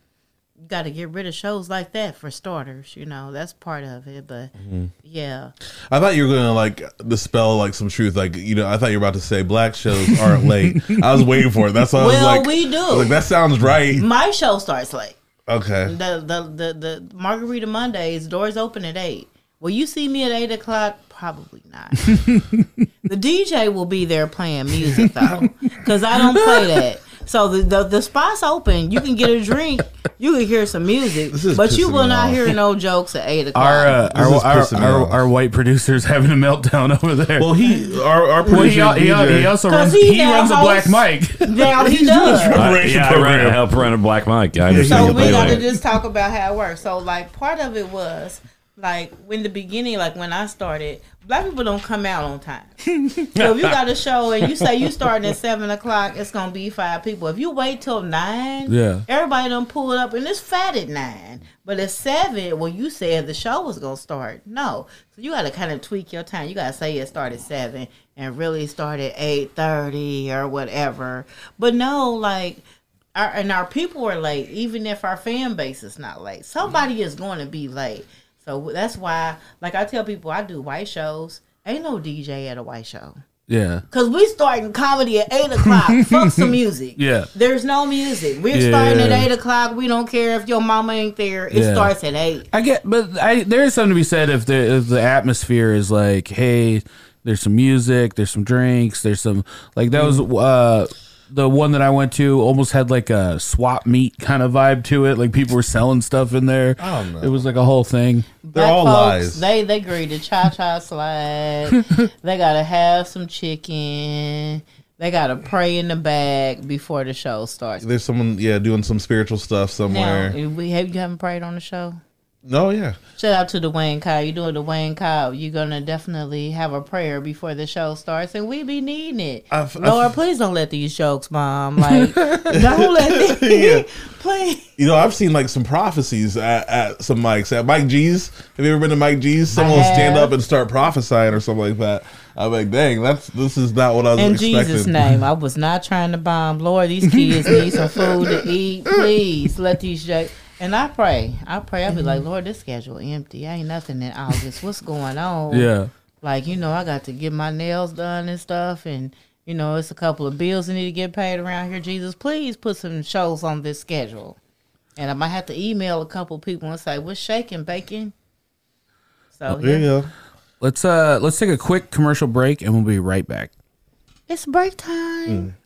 you got to get rid of shows like that for starters. You know, that's part of it. But mm-hmm. yeah. I thought you were gonna like dispel like some truth. Like you know, I thought you were about to say black shows aren't late. I was waiting for it. That's why I was Well, like, we do. Was like that sounds right. My show starts late. Okay. The, the the the Margarita Mondays doors open at eight. Will you see me at eight o'clock? Probably not. the DJ will be there playing music though, because I don't play that. So the, the the spot's open. You can get a drink. You can hear some music, but you will not off. hear no jokes at eight o'clock. our, uh, our, our, our, our white producers having a meltdown over there. Well, he our our Well, he, producer he, DJ, he also 'Cause runs. he He, runs a black hosts- mic. now he He's does. Uh, yeah, I ran, program. help run a black mic. I understand So we completely. got to just talk about how it works. So like part of it was like in the beginning, like when I started, black people don't come out on time. so if you got a show and you say you starting at seven o'clock, it's gonna be five people. If you wait till nine, Yeah. everybody don't pull it up and it's fat at nine. But at seven, well, you said the show was gonna start. No, so you got to kind of tweak your time. You got to say it started seven and really start at eight thirty or whatever. But no, like our, and our people are late, even if our fan base is not late. Somebody is going to be late. So that's why, like I tell people, I do white shows. Ain't no DJ at a white show. Yeah. Cause we starting comedy at eight o'clock. Fuck some music. Yeah. There's no music. We're Yeah. starting at eight o'clock. We don't care if your mama ain't there. It Yeah. starts at eight. I get, but I there is something to be said if the if the atmosphere is like, hey, there's some music, there's some drinks, there's some like that was uh the one that I went to almost had like a swap meet kind of vibe to it. Like people were selling stuff in there. I don't know. It was like a whole thing. They're Black all lies. They they greeted cha cha slide. they gotta have some chicken. They gotta pray in the bag before the show starts. There's someone, yeah, doing some spiritual stuff somewhere. Now, we have you haven't prayed on the show? No, yeah. Shout out to Dwayne Kyle. You're doing Dwayne Kyle. You're gonna definitely have a prayer before the show starts, and we be needing it. I've- Lord, I've- please don't let these jokes, mom. Like, don't let these. Please. You know, I've seen like some prophecies at, at some mics. At Mike G's, have you ever been to Mike G's? Someone will stand up and start prophesying or something like that. I'm like, dang, that's this is not what I was In expecting. Jesus' name, I was not trying to bomb. Lord, these kids need some food to eat. Please let these jokes. And I pray. I pray. I'll be like, Lord, this schedule empty. Ain't nothing in August. What's going on? Yeah. Like, you know, I got to get my nails done and stuff. And, you know, it's a couple of bills that need to get paid around here. Jesus, please put some shows on this schedule. And I might have to email a couple people and say, what's shaking, bacon? So, There you yeah. go. Let's uh let's take a quick commercial break and we'll be right back. It's break time.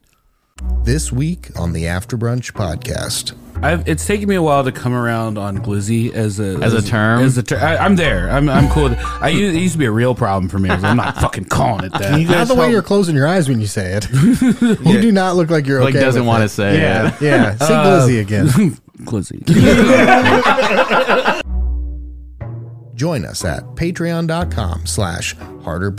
This week on the After Brunch podcast. I've, it's taken me a while to come around on glizzy as a As a term? As a ter- I, I'm there. I'm I'm cool. with- I used, it used to be a real problem for me. I was like, I'm not fucking calling it that. you Not the way help- you're closing your eyes when you say it. you do not look like you're Like okay. doesn't want to say Yeah, it. yeah. Say Uh, glizzy again. glizzy. Join us at patreon.com slash harder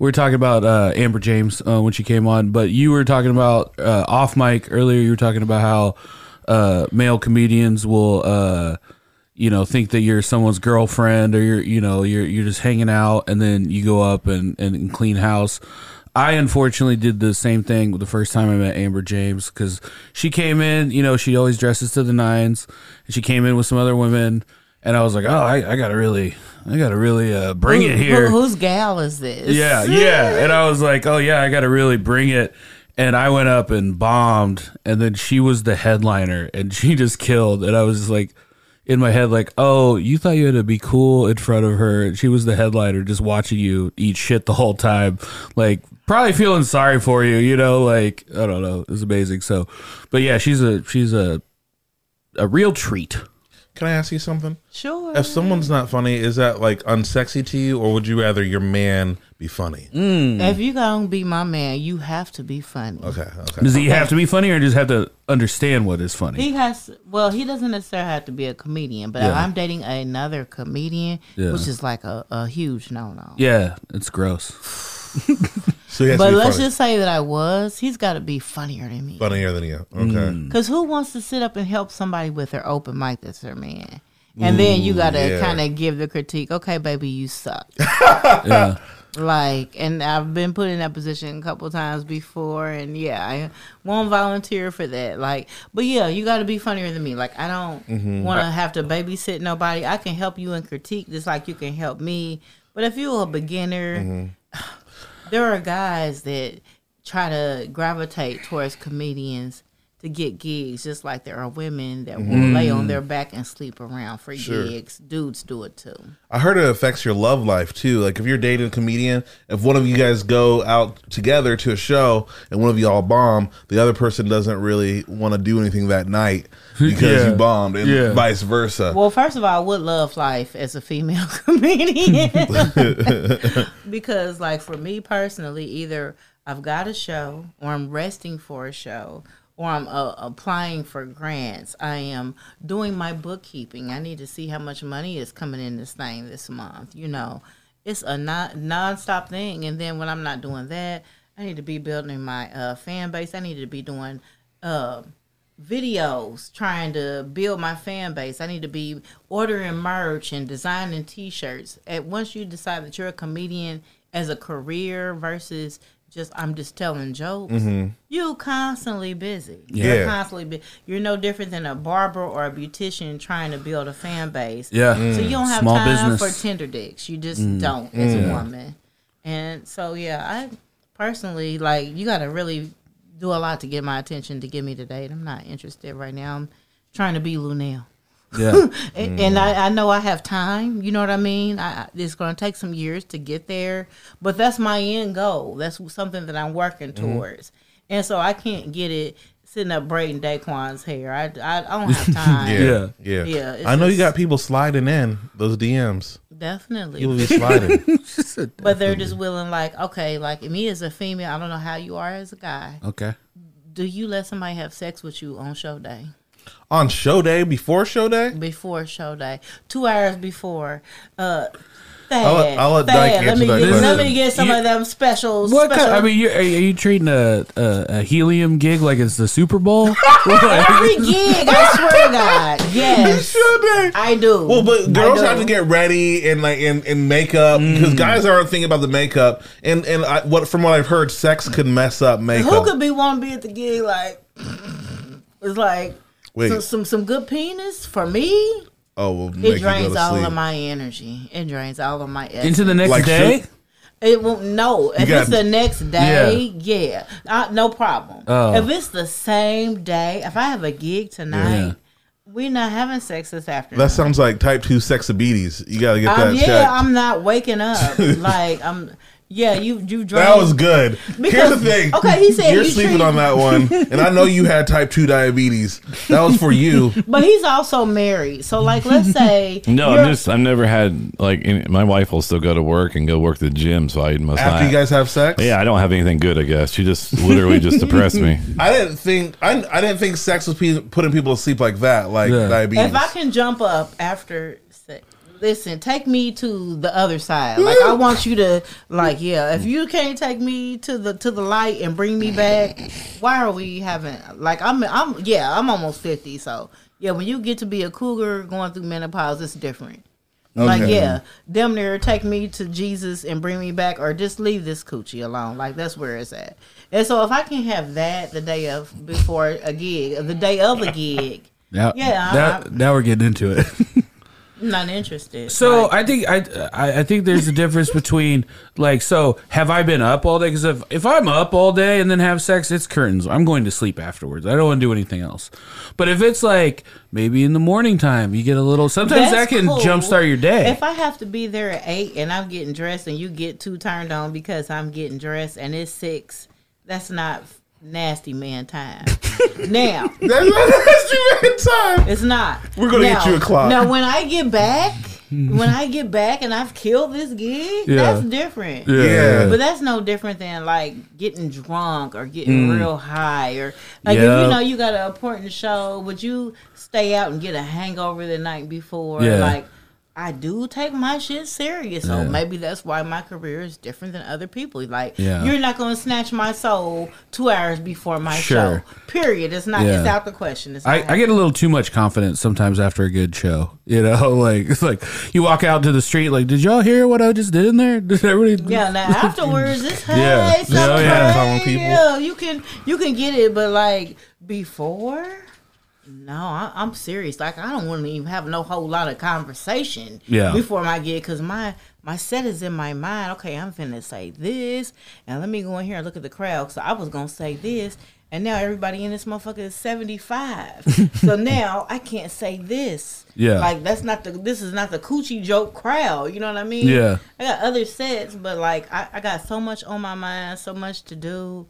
We were talking about uh, Amber James uh, when she came on, but you were talking about uh, off mic earlier. You were talking about how uh, male comedians will, uh, you know, think that you're someone's girlfriend or you're, you know, you're you're just hanging out, and then you go up and, and clean house. I unfortunately did the same thing the first time I met Amber James because she came in. You know, she always dresses to the nines, and she came in with some other women, and I was like, oh, I, I gotta really, I gotta really uh, bring it here. who- whose gal is this? Yeah, yeah. And I was like, oh, yeah, I got to really bring it. And I went up and bombed. And then she was the headliner and she just killed. And I was just like, in my head, like, oh, you thought you had to be cool in front of her. And she was the headliner just watching you eat shit the whole time. Like, probably feeling sorry for you, you know? Like, I don't know. It was amazing. So, but yeah, she's a, she's a, a real treat. Can I ask you something? Sure. If someone's not funny, is that like unsexy to you, or would you rather your man be funny? Mm. If you gonna be my man, you have to be funny. Okay, okay. Does he have to be funny or just have to understand what is funny? He has well, he doesn't necessarily have to be a comedian, but Yeah. I'm dating another comedian, Yeah. which is like a, a huge no no. yeah, it's gross. So he has But to be let's funny. just say that I was. He's got to be funnier than me. funnier than you. Okay. Because who wants to sit up and help somebody with their open mic that's their man? And then you got to yeah. kind of give the critique. Okay, baby, you suck. Yeah. like, and I've been put in that position a couple times before, and yeah, I won't volunteer for that. Like, but yeah, you got to be funnier than me. Like, I don't Mm-hmm. want to have to babysit nobody. I can help you in critique just like you can help me. But if you're a beginner, Mm-hmm. there are guys that try to gravitate towards comedians to get gigs, just like there are women that will mm. lay on their back and sleep around for gigs. Dudes do it too. I heard it affects your love life too. Like if you're dating a comedian, if one of you guys go out together to a show and one of you all bomb, the other person doesn't really want to do anything that night because Yeah. you bombed, and Yeah. vice versa. Well, first of all, I would love life as a female comedian because, like, for me personally, either I've got a show or I'm resting for a show. Or I'm uh, applying for grants. I am doing my bookkeeping. I need to see how much money is coming in this thing this month. You know, it's a non nonstop thing. And then when I'm not doing that, I need to be building my uh, fan base. I need to be doing uh, videos trying to build my fan base. I need to be ordering merch and designing t-shirts. And once you decide that you're a comedian as a career versus just I'm just telling jokes, mm-hmm. you constantly busy. Yeah. You're constantly busy. You're no different than a barber or a beautician trying to build a fan base. Yeah. So you don't have Small time business. for tender dicks. You just mm. don't as a mm. woman. And so yeah, I personally like you got to really do a lot to get my attention to get me to date. I'm not interested right now. I'm trying to be Luenell. Yeah. And, mm. and I, I know I have time. You know what I mean? I, I- it's going to take some years to get there, but that's my end goal. That's something that I'm working mm-hmm. towards. And so I can't get it sitting up braiding Daquan's hair. I, I, I don't have time. yeah, Yeah. yeah, Yeah, I know you got people sliding in those DMs. Definitely. You will be sliding. But they're just willing, like, okay, like me as a female, I don't know how you are as a guy. Okay. Do you let somebody have sex with you on show day? On show day before show day. Before show day, two hours before. Uh, I'll let- I'll let Thad, Dyke let answer me that question. let me get some You- of them special. What special kind, I mean, you, are, are you treating a, a, a helium gig like it's the Super Bowl? every gig, I swear to God, yes, Show day. I do. Well, but girls have to get ready and like in, and makeup Mm. because guys aren't thinking about the makeup. And and I, what from what I've heard, sex could mess up makeup. Who could be one to be at the gig? Like, it's like Wait. some, some some good penis for me. oh, well, make It you drains go to all sleep. of my energy. It drains all of my essence. Into the next Like day? shoot- It won't. No, if got- it's the next day, yeah, Uh, no problem. Oh. If it's the same day, if I have a gig tonight, Yeah. We not having sex this afternoon. That sounds like type two sexabetes. You got to get that um, yeah, checked. I'm not waking up. like I'm. Yeah, you you drank. that was good. Here's the thing. okay, he said you're you sleeping treat- on that one, and I know you had type two diabetes. That was for you. But he's also married. So like, let's say No, I'm just I've never had like any, my wife will still go to work and go work the gym, so I must After not. you guys have sex. yeah, I don't have anything good. I guess she just literally just depressed me. I didn't think I, I didn't think sex was pe- putting people to sleep like that, like Yeah. diabetes. If I can jump up after sex, listen, take me to the other side. Like I want you to like, yeah, if you can't take me to the to the light and bring me back, why are we having like I'm I'm yeah, I'm almost 50, so yeah, when you get to be a cougar going through menopause, it's different. Like yeah, damn near take me to Jesus and bring me back, or just leave this coochie alone. Like that's where it's at. And so if I can have that the day of before a gig, the day of a gig, Now, Yeah, I- now, now we're getting into it. Not interested. So Like, I think I, I I think there's a difference between like so have I been up all day? Because if if I'm up all day and then have sex it's curtains. I'm going to sleep afterwards. I don't want to do anything else. But if it's like maybe in the morning time you get a little sometimes that can cool. jumpstart your day. If I have to be there at eight and I'm getting dressed and you get too turned on because I'm getting dressed and it's six, that's not nasty man time. now That's that's too bad time. it's not. We're gonna get you a clock. Now when I get back, when I get back and I've killed this gig, Yeah. that's different. Yeah. But that's no different than like getting drunk or getting mm. real high or like if you know you got an important show, would you stay out and get a hangover the night before? Yeah. Like I do take my shit serious, so Yeah. maybe that's why my career is different than other people. Like Yeah. you're not going to snatch my soul two hours before my Sure. show. Period. It's not. It's Yeah. out the question. It's I, I get a little too much confidence sometimes after a good show you know like it's like you walk out to the street like did y'all hear what I just did in there did everybody Yeah, now afterwards it's hey, oh, Yeah. it's Yeah, okay. yeah. Calling people. Yeah, you can you can get it, but like before, no, I, I'm serious. Like I don't want to even have no whole lot of conversation. Yeah. before my gig, because my my set is in my mind. Okay, I'm finna say this, and let me go in here and look at the crowd. So I was gonna say this. And now everybody in this motherfucker is 75. so now I can't say this. Yeah. Like that's not the this is not the coochie joke crowd. You know what I mean? Yeah. I got other sets, but like I, I got so much on my mind, so much to do.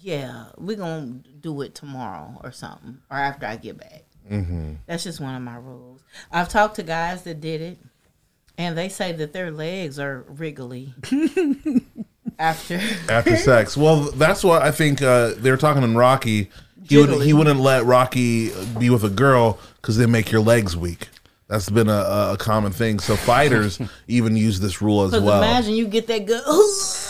Yeah, we're gonna do it tomorrow or something, or after I get back. Mm-hmm. That's just one of my rules. I've talked to guys that did it, and they say that their legs are wriggly after. after sex. Well, that's why I think uh, they were talking in Rocky. He would he wouldn't let Rocky be with a girl because they make your legs weak. That's been a, a common thing. So fighters even use this rule as well. imagine you get that good.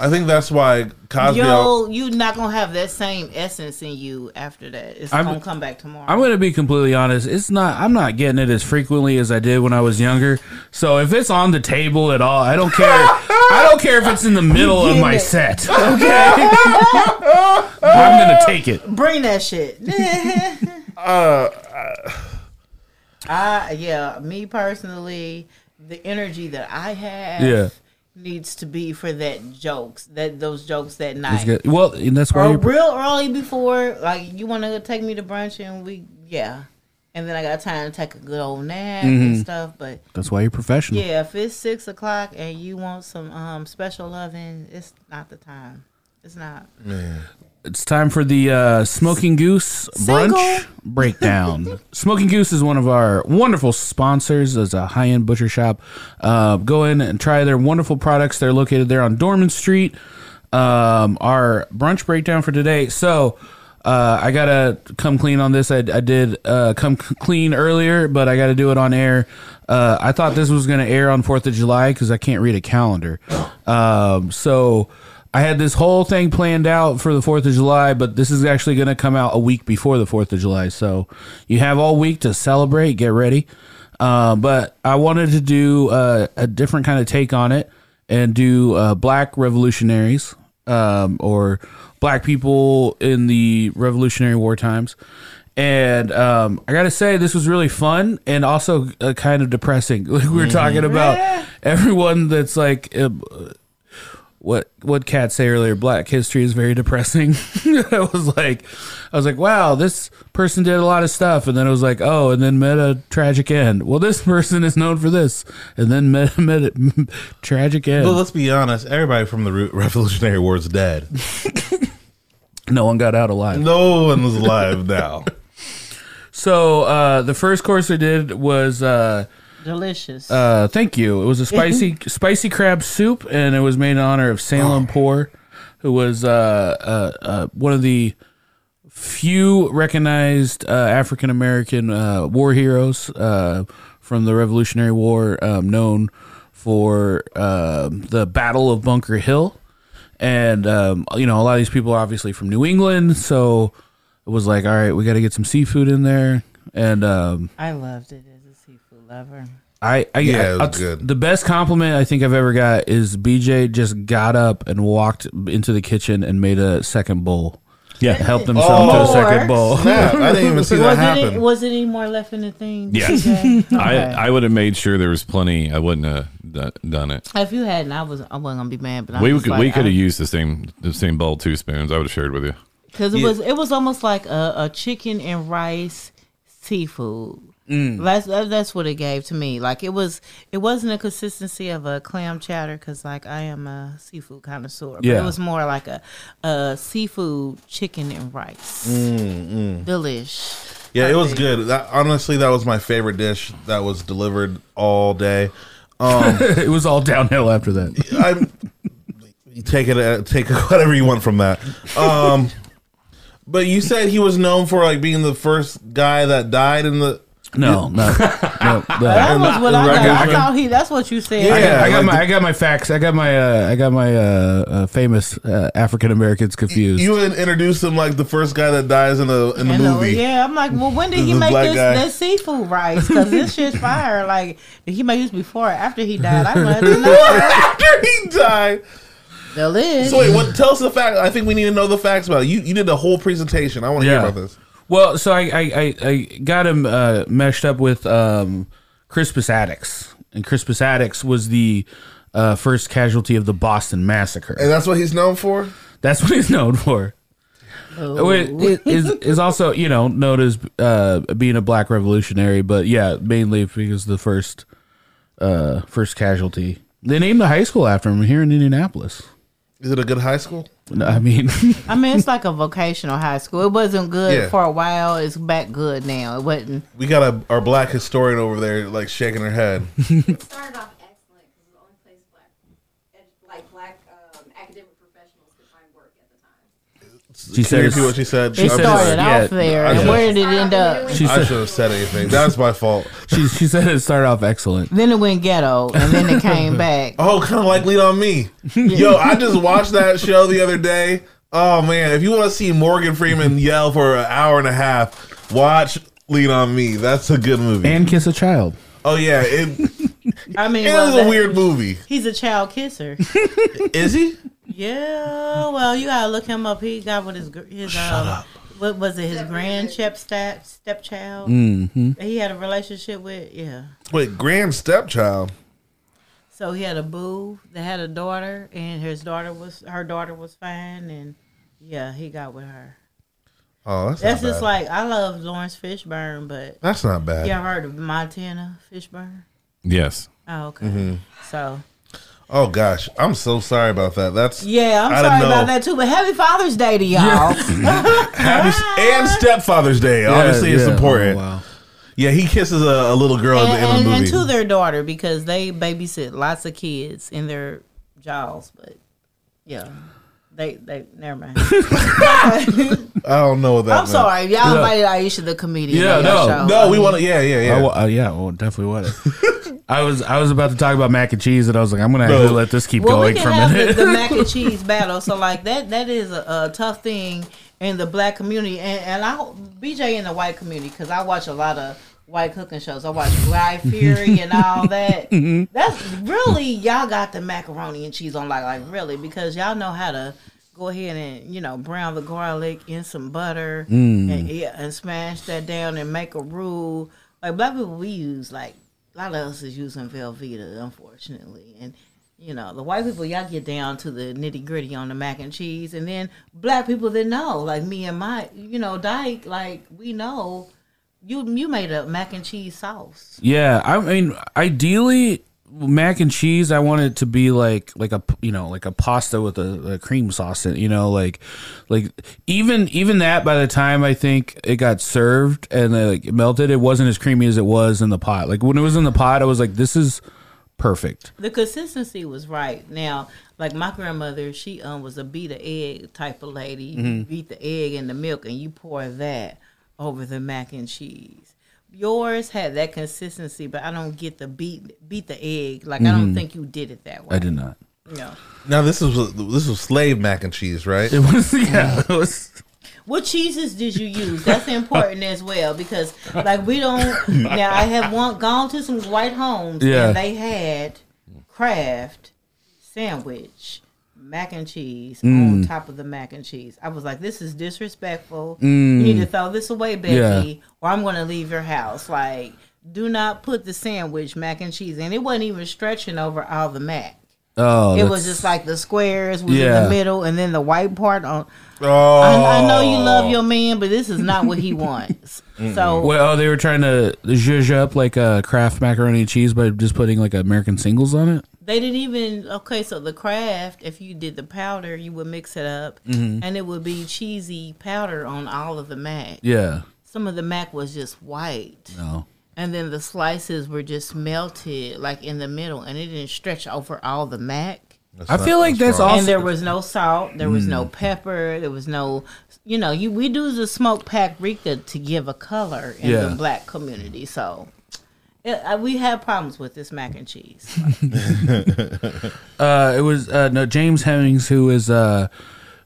I think that's why Cosby. Yo, you're not gonna have that same essence in you after that. It's I'm- gonna come back tomorrow. I'm going to be completely honest. It's not. I'm not getting it as frequently as I did when I was younger. So if it's on the table at all, I don't care. I don't care if it's in the middle of my it. set. Okay, I'm going to take it. Bring that shit. Uh, I yeah, me personally, the energy that I have Yeah. Needs to be for that jokes, that those jokes that It's night. good. Well, and that's why Or you're. real early before, like you want to take me to brunch and we yeah, and then I got time to take a good old nap Mm-hmm. and stuff. But That's why you're professional. yeah, if it's six o'clock and you want some um special loving, it's not the time. It's not. It's time for the uh, Smoking Goose brunch Single. breakdown. Smoking Goose is one of our wonderful sponsors. It's a high end butcher shop. Uh, go in and try their wonderful products. They're located there on Dorman Street. Um, our brunch breakdown for today. So. Uh, I gotta come clean on this. I, I did uh, come c- clean earlier, but I gotta do it on air. Uh, I thought this was gonna air on Fourth of July because I can't read a calendar. Um, so I had this whole thing planned out for the Fourth of July, but this is actually gonna come out a week before the Fourth of July. So you have all week to celebrate. Get ready. Uh, but I wanted to do uh, a different kind of take on it and do uh, black revolutionaries um, or black people in the Revolutionary War times. And um, I got to say, this was really fun and also uh, kind of depressing. Like we were talking about everyone that's like uh, what what Kat say earlier, Black history is very depressing. I was like, I was like, wow, this person did a lot of stuff, and then it was like, oh, and then met a tragic end. Well, this person is known for this, and then met met a tragic end. But let's be honest, everybody from the Revolutionary War is dead. no one got out alive. No one is alive now. So uh, the first course I did was. Uh, Delicious. Uh, thank you. It was a spicy spicy crab soup, and it was made in honor of Salem Poor, who was uh, uh, uh, one of the few recognized uh, African American uh, war heroes uh, from the Revolutionary War, um, known for um the Battle of Bunker Hill, and um, you know a lot of these people are obviously from New England, so it was like, all right, we got to get some seafood in there, and. Um, I loved it as a seafood lover. I, I Yeah, it was I'll- good. The best compliment I think I've ever got is BJ just got up and walked into the kitchen and made a second bowl. Yeah. Helped himself oh, to a Oh. second bowl. Snap, I didn't even see that Was happen. it, was it any more left in the thing? Yes. TJ? I, I would have made sure there was plenty. I wouldn't have do- done it. if you hadn't, I was I wasn't gonna be mad. But I'm We could like, we could have used the same the same bowl, two spoons. I would have shared with you. Because it Yeah. was it was almost like a, a chicken and rice seafood. That's that, that's what it gave to me. Like it was it wasn't a consistency of a clam chowder because like I am a seafood connoisseur. But Yeah. it was more like a, a seafood chicken and rice. Delish. Yeah, it was good. That, honestly, that was my favorite dish that was delivered all day. Um, it was all downhill after that. I you take it, uh, take whatever you want from that. Um, but you said he was known for like being the first guy that died in the. No, no, no. That was what I Right, got. I thought he. That's what you said. Yeah. I got, I got like my the- I got my facts. I got my uh, I got my uh, uh, famous uh, African Americans confused. You would introduce him like the first guy that dies in the in the And, uh, movie. yeah, I'm like, well, when did he make this, this seafood rice? Because this shit's fire. Like, did he make this before or after he died? I wanted to know. After he died. The lid. So wait, what? Tell us the fact. I think we need to know the facts about it. You. You did the whole presentation. I want to hear about this. Well, so I I, I, I got him uh, meshed up with um, Crispus Attucks, and Crispus Attucks was the uh, first casualty of the Boston Massacre. And that's what he's known for. That's what he's known for. Oh. It, it is is also you know known as uh, being a black revolutionary, but yeah, mainly because the first uh, first casualty. They named the high school after him here in Indianapolis. Is it a good high school? No, I mean, I mean, it's like a vocational high school. It wasn't good Yeah. for a while. It's back good now. It wasn't. We got a our black historian over there, like shaking her head. It started off excellent because it was the only place black, ed- like black um, academic professionals could find work at the time. She Can you said repeat what she said? It I'm said started yeah, off there, and where did it end up? she I should have said anything. That's my fault. she, she said it started off excellent. Then it went ghetto, and then it came back. Oh, kind of like Lean on Me. Yo, I just watched that show the other day. Oh man, if you want to see Morgan Freeman yell for an hour and a half, watch Lean on Me. That's a good movie. And kiss a child. Oh yeah, it, it I mean, was well, a that- weird movie. He's a child kisser. Is he? Yeah, well, you gotta look him up. He got with his gr- his um, what was it? His grand step step stepchild. Mm-hmm. He had a relationship with yeah. Wait, grand stepchild. So he had a boo that had a daughter, and his daughter was her daughter was fine, and yeah, he got with her. Oh, that's That's not just bad. like I love Laurence Fishburne, but that's not bad. you ever heard of Montana Fishburne? Yes. Oh, okay. Mm-hmm. So Oh gosh, I'm so sorry about that. That's yeah, I'm I sorry didn't about that too. But Happy Father's Day to y'all. Happy and stepfather's day. Obviously, it's important. oh, wow. Yeah, he kisses a, a little girl at the and, of and, the and to their daughter because they babysit lots of kids in their jaws. But yeah, they they never mind. I don't know that. I'm meant. sorry, y'all Yeah. invited Aisha the comedian. Yeah, no, show. No, we want to. Yeah, yeah, yeah. I wa- uh, yeah, well, definitely want it. I was I was about to talk about mac and cheese, and I was like, I'm gonna No. actually let this keep Well, we going can for a minute. the, the mac and cheese battle. So like that that is a, a tough thing in the black community, and and I BJ in the white community because I watch a lot of white cooking shows. I watch Guy Fieri and all that. Mm-hmm. That's really y'all got the macaroni and cheese on like like really because y'all know how to go ahead and you know brown the garlic in some butter mm. and yeah and smash that down and make a roux. Like black people, we use like a lot of us is using Velveeta, unfortunately, and You know, the white people y'all get down to the nitty gritty on the mac and cheese, and then black people that know, like me and my, you know, Dyke, like we know, you you made a mac and cheese sauce. Yeah, I mean, ideally, mac and cheese. I want it to be like like a you know like a pasta with a, a cream sauce in. it, You know, like like even even that by the time I think it got served and uh, like melted, it wasn't as creamy as it was in the pot. Like when it was in the pot, I was like, this is perfect. The consistency was right. Now, like my grandmother, she um was a beat the egg type of lady. You beat the egg in the milk and you pour that over the mac and cheese. Yours had that consistency, but I don't get the beat beat the egg. Like I don't mm-hmm. think you did it that way. I did not. No. Now this was this was slave mac and cheese, right? It was yeah. It was. What cheeses did you use? That's important as well because like we don't now I have one gone to some white homes Yeah. and they had Kraft sandwich mac and cheese Mm. on top of the mac and cheese. I was like, this is disrespectful. You need to throw this away, Becky, Mm. Yeah. or I'm gonna leave your house. Like, do not put the sandwich mac and cheese, and it wasn't even stretching over all the mac. Oh, It was just like the squares was in the middle, and then the white part on. Oh, I, I know you love your man, but this is not what he wants. so Well, oh, they were trying to zhuzh up like a Kraft macaroni and cheese by just putting like American singles on it. They didn't even okay. So the Kraft, if you did the powder, you would mix it up, mm-hmm. and it would be cheesy powder on all of the mac. Yeah. Some of the mac was just white, No. and then the slices were just melted like in the middle, and it didn't stretch over all the mac. I feel like that's wrong. also and there was no salt, there was no mm. pepper, there was no, you know, you we do the smoked paprika to give a color in Yeah. the black community. So it, uh, we had problems with this mac and cheese. Uh, it was uh, no James Hemings who is uh,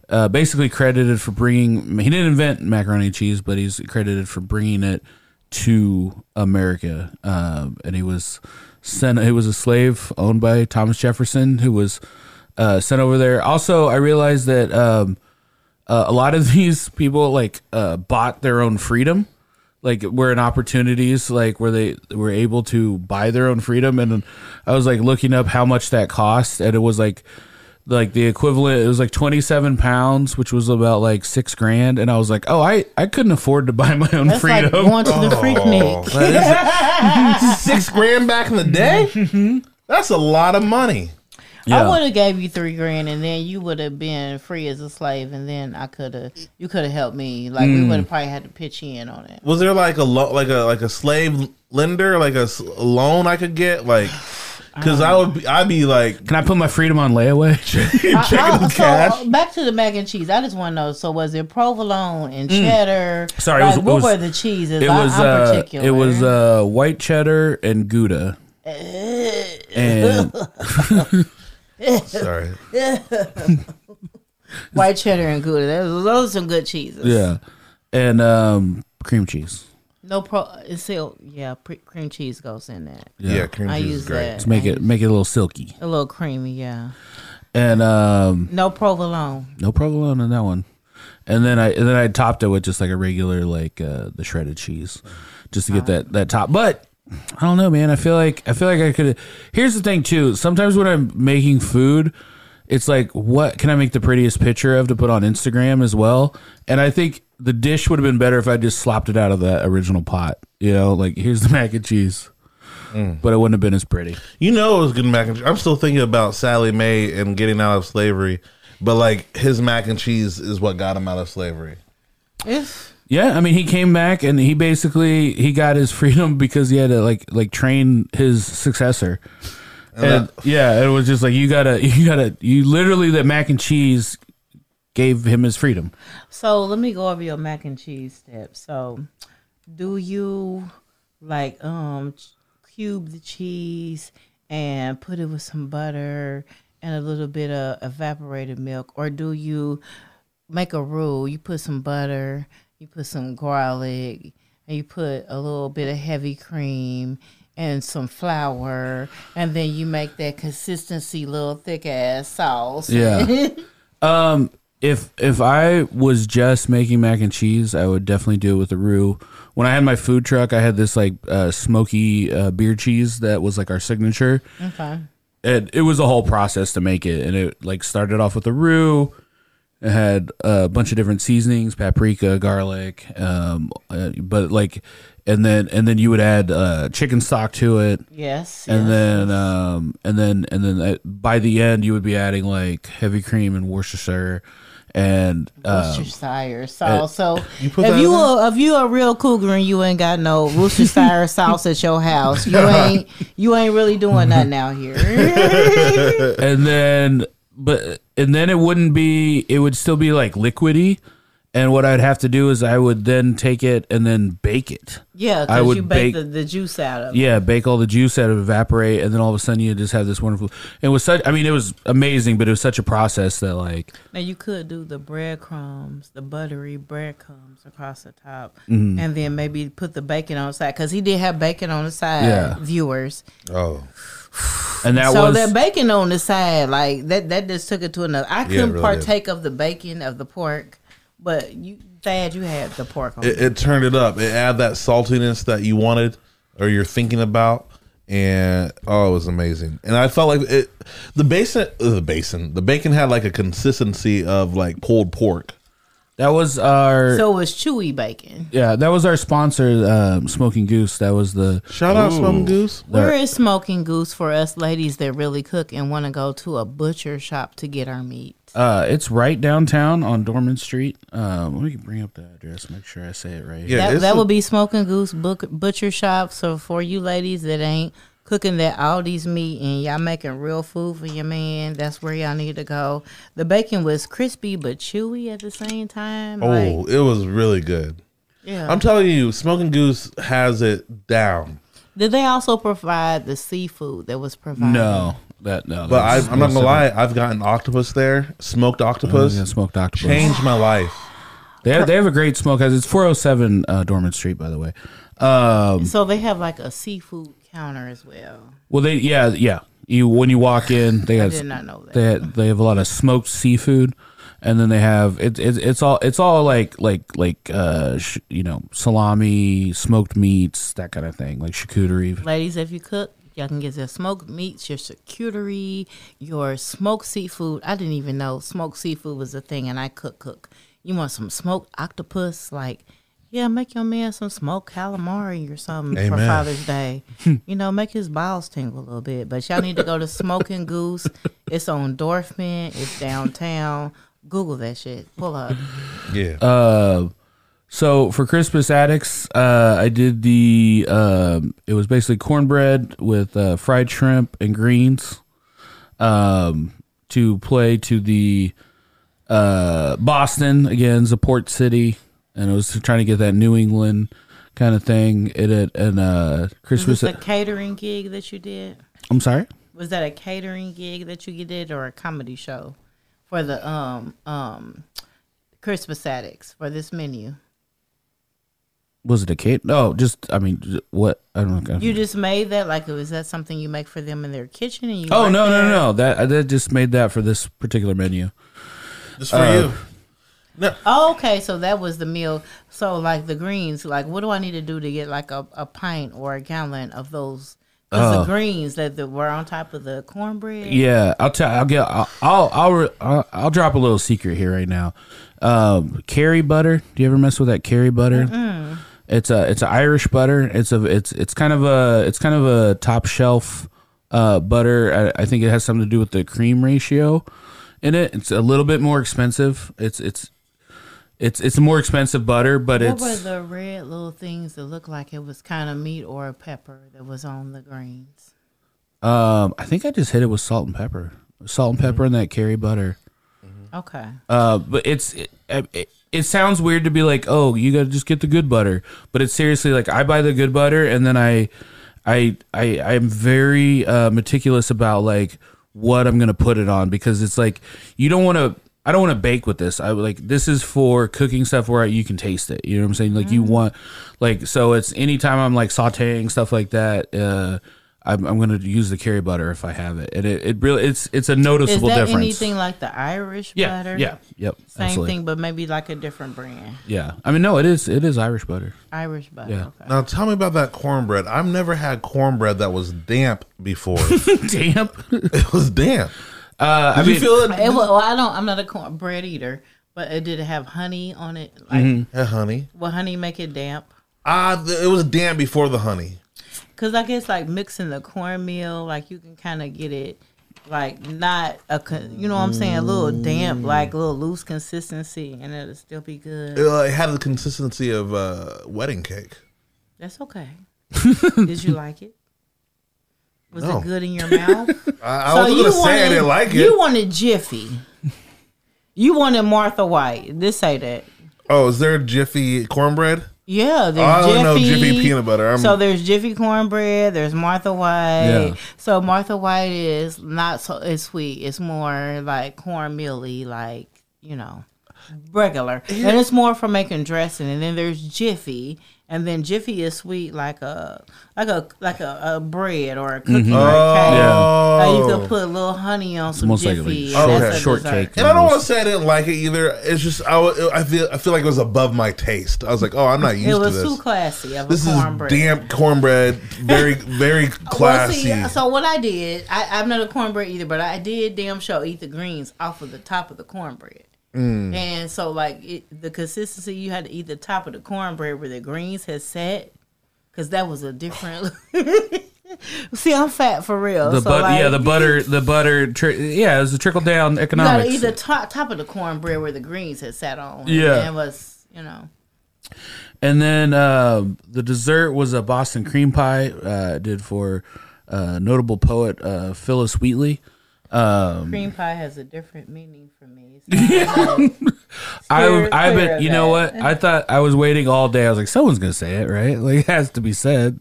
uh, basically credited for bringing. He didn't invent macaroni and cheese, but he's credited for bringing it to America. Um, and he was sent. He was a slave owned by Thomas Jefferson, who was uh, sent over there. Also, I realized that um, uh, a lot of these people like uh, bought their own freedom like were in opportunities like where they were able to buy their own freedom and i was like looking up how much that cost and it was like like the equivalent it was like 27 pounds which was about like six grand and i was like oh i i couldn't afford to buy my own That's freedom like going to the oh. Freaknik. six grand back in the day. Mm-hmm. That's a lot of money. I would have gave you three grand, and then you would have been free as a slave, and then I could have, you could have helped me. Like we would have probably had to pitch in on it. Was there like a lo- like a like a slave lender, like a, s- a loan I could get, like? Because I would be, I'd be like, can i put my freedom on layaway checking I- the so cash. uh, back to the mac and cheese. I just want to know. So was it provolone and cheddar? Mm. Sorry, it like, was- it what was- were the cheeses? it I, was I'm uh particular. it was uh white cheddar and gouda and Sorry, white cheddar and gouda. Those, those are some good cheeses. yeah and um cream cheese No pro. It's still yeah. Pre- cream cheese goes in that. yeah, cream I cheese use is great. that. to make I it use- make it a little silky a little creamy. Yeah. and um No provolone. No provolone in that one. And then I and then I topped it with just like a regular like uh the shredded cheese, just to get that that top. But I don't know, man. I feel like I feel like I could. Here's the thing too. Sometimes when I'm making food, it's like, what can I make the prettiest picture of to put on Instagram as well? And I think the dish would have been better if I just slopped it out of that original pot. You know, like here's the mac and cheese, mm. but it wouldn't have been as pretty. You know it was good mac and cheese. I'm still thinking about Sally Mae and getting out of slavery, but like his mac and cheese is what got him out of slavery. If Yeah, I mean, he came back and he basically he got his freedom because he had to like like train his successor. And yeah, it was just like you gotta you gotta you literally that mac and cheese gave him his freedom. So let me go over your mac and cheese steps. So, do you like um cube the cheese and put it with some butter and a little bit of evaporated milk, or do you make a rule? You put some butter, you put some garlic, and you put a little bit of heavy cream and some flour, and then you make that consistency little thick ass sauce. Yeah. um, if if I was just making mac and cheese, I would definitely do it with a roux. When I had my food truck, I had this like uh, smoky uh, beer cheese that was like our signature. Okay. and it was a whole process to make it, and it like started off with the roux. It had a bunch of different seasonings, paprika, garlic, um, uh, but like, and then and then you would add uh, chicken stock to it, Yes. and yes. then um, and then and then uh, by the end you would be adding like heavy cream and Worcestershire, and uh, Worcestershire sauce. So put if you in a, if you a real cougar and you ain't got no Worcestershire sauce at your house, you ain't you ain't really doing nothing out here. and then but and then it wouldn't be it would still be like liquidy and what i'd have to do is i would then take it and then bake it yeah, I because would you bake, bake- the, the juice out of it. yeah bake all the juice out of evaporate and then all of a sudden you just have this wonderful it was such i mean it was amazing but it was such a process that like Now you could do the breadcrumbs, the buttery breadcrumbs across the top, Mm-hmm. and then maybe put the bacon on the side because he did have bacon on the side. Yeah. Viewers, Oh, and that so was that bacon on the side, like that, that just took it to another. I couldn't really did. partake of the bacon of the pork, but you, Thad, you had the pork on. it, it turned it up. It added that saltiness that you wanted or you're thinking about, and oh, it was amazing. And I felt like it. The basin, uh, the basin, the bacon had like a consistency of like pulled pork. That was our so it was chewy bacon. yeah that was our sponsor um, smoking goose that was the Shout out Smoking Goose. Where is Smoking Goose for us ladies that really cook and want to go to a butcher shop to get our meat? uh it's right downtown on dorman street um let me bring up the address make sure i say it right Yeah, that that a- would be Smoking Goose book, Butcher Shop. So for you ladies that ain't cooking that Aldi's meat and y'all making real food for your man, that's where y'all need to go. The bacon was crispy but chewy at the same time. Oh, Like, it was really good. yeah. I'm telling you, Smoking Goose has it down. Did they also provide the seafood that was provided? no that no But I, I'm not gonna lie, I've gotten octopus there, smoked octopus, Oh, yeah, smoked octopus changed my life. They have, they have a great smokehouse. It's 407 uh, Dorman Street, by the way. Um, So they have like a seafood counter as well. well, they yeah yeah. You when you walk in, they I have did not know that. they they have a lot of smoked seafood, and then they have it, it it's all it's all like like like uh sh, you know salami, smoked meats, that kind of thing, like charcuterie. Ladies, if you cook, y'all can get your smoked meats, your charcuterie, your smoked seafood. I didn't even know smoked seafood was a thing, and I cook cook. You want some smoked octopus? Like, yeah, make your man some smoked calamari or something for Father's Day. you know, make his balls tingle a little bit. But y'all need to go to Smoking Goose. It's on Dorman. It's downtown. Google that shit. Pull up. Yeah. Uh, so for Crispus Attucks, uh, I did the um, it was basically cornbread with uh, fried shrimp and greens, um, to play to the uh, Boston again, it's a port city, and it was trying to get that New England kind of thing. It at and uh, Christmas. this a catering gig that you did? I'm sorry. Was that a catering gig that you did or a comedy show for the um um Crispus Attucks for this menu? Was it a cake? No, just I mean, what I don't know. You just made that like was that something you make for them in their kitchen and you oh no no there? no no that that just made that for this particular menu. Just for uh, you. Oh, okay, so that was the meal. So like the greens, like what do I need to do to get like a, a pint or a gallon of those? Because the greens that, that were on top of the cornbread. Yeah, I'll tell. I'll get. I'll. I'll. I'll, I'll, I'll drop a little secret here right now. Um, curry butter. Do you ever mess with that curry butter? It's a. It's an Irish butter. It's a. It's. It's kind of a. It's kind of a top shelf uh, butter. I, I think it has something to do with the cream ratio in it. It's a little bit more expensive. It's. It's. It's. It's more expensive butter, but What it's. What were the red little things that looked like it was kind of meat or a pepper that was on the greens? Um, I think I just hit it with salt and pepper. Salt and pepper and that curry butter. Okay. Uh, but it's it, it, it sounds weird to be like, oh, you gotta just get the good butter, but it's seriously like I buy the good butter and then I, I, I, I'm very uh, meticulous about like what I'm gonna put it on because it's like you don't want to. I don't want to bake with this. I like this is for cooking stuff where you can taste it. You know what I'm saying? Like you want, like so. It's anytime I'm like sautéing stuff like that. Uh, I'm, I'm going to use the curry butter if I have it, and it, it really it's it's a Is noticeable that difference. anything like the Irish yeah, butter? yeah, yep, Same absolutely. thing, but maybe like a different brand. Yeah, I mean, no, it is it is Irish butter. Irish butter. Yeah. Okay. Now tell me about that cornbread. I've never had cornbread that was damp before. Damp. it was damp. Uh, I Did you mean, feel it? It, well, I don't. I'm not a corn bread eater, but it did have honey on it? Like, Mm-hmm. Yeah, honey. will honey make it damp? Ah, th- it was damp before the honey. Cause I guess like mixing the cornmeal, like you can kind of get it, like not a, you know what I'm saying, a little damp, like a little loose consistency, and it'll still be good. It, uh, it had the consistency of uh, wedding cake. That's okay. Did you like it? Was No. it good in your mouth? I, I wasn't gonna say I didn't like it. You wanted Jiffy. You wanted Martha White. This say that. oh, is there Jiffy cornbread? Yeah, there's I Jiffy. know Jiffy peanut butter. I'm- so there's Jiffy cornbread. There's Martha White. Yeah. So Martha White is not so it's sweet. It's more like cornmealy, like you know, regular, and it's more for making dressing. And then there's Jiffy, and then Jiffy is sweet like a like a like a, a bread or a cookie Mm-hmm. or a cake. Oh. Like you could put a little honey on some Almost like Jiffy. short- and that's shortcake. And I don't want to say I didn't like it either. It's just I, wa- I feel I feel like it was above my taste. I was like, oh, I'm not used to this. It to was this. too classy of this a is cornbread. damp cornbread, very very classy. Well, see, so what I did, I, I'm not a cornbread either, but I did damn sure eat the greens off of the top of the cornbread. Mm. And so, like it, the consistency, you had to eat the top of the cornbread where the greens had set, because that was a different. see, I'm fat for real. the so but like, yeah, the butter, the butter. Tri- yeah, it was a trickle down You gotta economics. eat the top top of the cornbread where the greens had sat on. Yeah. and it was you know. And then uh, the dessert was a Boston cream pie. Uh, did for uh, notable poet uh, Phillis Wheatley. Um, Cream pie has a different meaning for me. I Clear- I clear bet of you know what I thought. I was waiting all day. I was like, someone's gonna say it, right? Like it has to be said.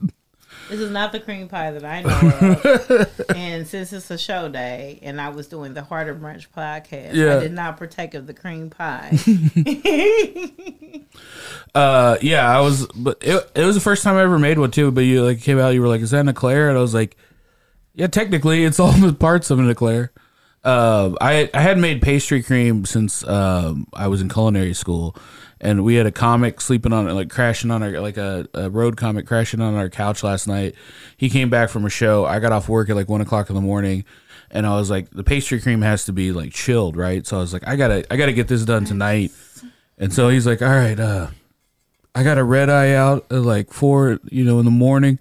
This is not the cream pie that I know of. and since it's a show day and I was doing the Harder Brunch podcast, Yeah. I did not partake of the cream pie. Uh, yeah, I was, but it, it was the first time I ever made one too. But you like came out, you were like, "Is that an eclair?" And I was like, "Yeah, technically, it's all the parts of an eclair." Uh, I I had made pastry cream since um, I was in culinary school, and we had a comic sleeping on it, like crashing on our like a, a road comic crashing on our couch last night. He came back from a show. I got off work at like one o'clock in the morning. And I was like, the pastry cream has to be like chilled, right? So I was like, I gotta, I gotta get this done tonight. And so he's like, all right, uh, I got a red eye out at like four, you know, in the morning.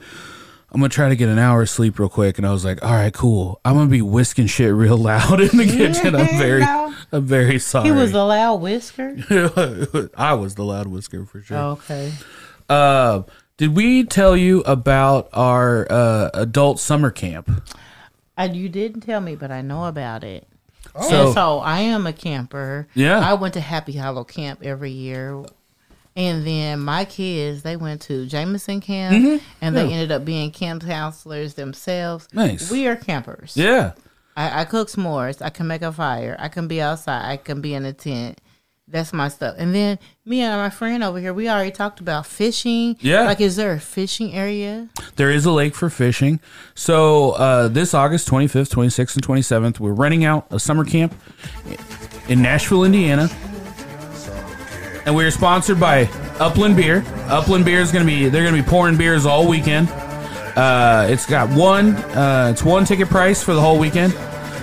I'm gonna try to get an hour of sleep real quick. And I was like, all right, cool. I'm gonna be whisking shit real loud in the kitchen. I'm very, No. I'm very sorry. he was a loud whisker. I was the loud whisker for sure. Okay. Uh, did we tell you about our uh, adult summer camp? And you didn't tell me, but I know about it. So- so I am a camper. Yeah. I went to Happy Hollow Camp every year. And then my kids, they went to Jameson Camp and they Mm-hmm. Yeah. ended up being camp counselors themselves. Nice. We are campers. Yeah. I, I cook s'mores. I can make a fire. I can be outside. I can be in a tent. That's my stuff. And then me and my friend over here, we already talked about fishing. Yeah. Like, is there a fishing area? There is a lake for fishing. So uh, this August 25th, 26th, and 27th, we're renting out a summer camp in Nashville, Indiana. And we are sponsored by Upland Beer. Upland Beer is going to be they're going to be pouring beers all weekend. Uh, it's got one uh, it's one ticket price for the whole weekend.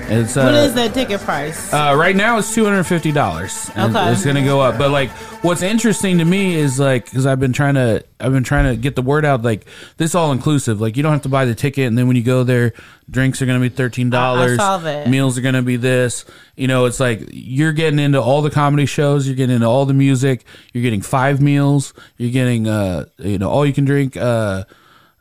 It's uh, what is that ticket price? uh, right now it's two hundred fifty dollars. Okay. it's gonna go up. But like, what's interesting to me is like, because I've been trying to, I've been trying to get the word out. Like, this all inclusive. Like, you don't have to buy the ticket, and then when you go there, drinks are gonna be thirteen dollars. Meals are gonna be this. You know, it's like you're getting into all the comedy shows. You're getting into all the music. You're getting five meals. You're getting, uh, you know, all you can drink, uh,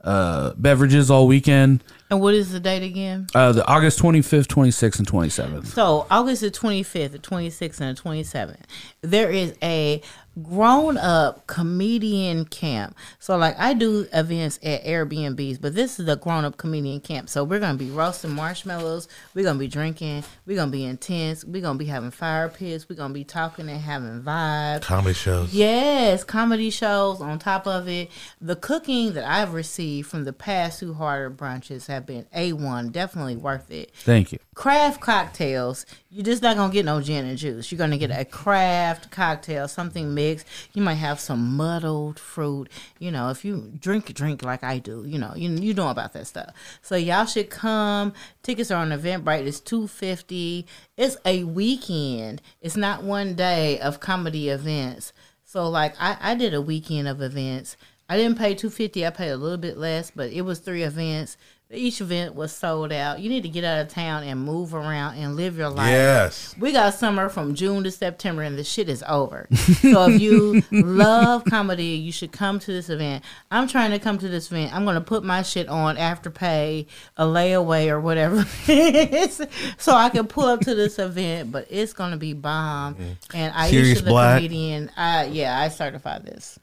uh, beverages all weekend. And what is the date again? Uh, the August 25th, 26th, and 27th. So August the twenty fifth, the twenty sixth, and the twenty seventh, there is a grown up comedian camp. So like I do events at Airbnbs, but this is the grown up comedian camp. So we're gonna be roasting marshmallows, we're gonna be drinking, we're gonna be intense, we're gonna be having fire pits, we're gonna be talking and having vibes. Comedy shows. Yes, comedy shows on top of it. The cooking that I've received from the past two harder brunches have been A1, definitely worth it. Thank you. Craft cocktails, you're just not gonna get no gin and juice. You're gonna get a craft cocktail, something mixed. You might have some muddled fruit. You know, if you drink, drink like I do. You know, you you know about that stuff. So y'all should come. Tickets are on Eventbrite. It's two fifty. It's a weekend. It's not one day of comedy events. So like I, I did a weekend of events. I didn't pay two fifty. I paid a little bit less, but it was three events. Each event was sold out. You need to get out of town and move around and live your life. Yes. We got summer from June to September, and the shit is over. so if you love comedy, you should come to this event. I'm trying to come to this event. I'm going to put my shit on Afterpay, a layaway, or whatever, so I can pull up to this event. But it's going to be bomb. And I Sirius the Black. comedian. I, yeah, I certify this.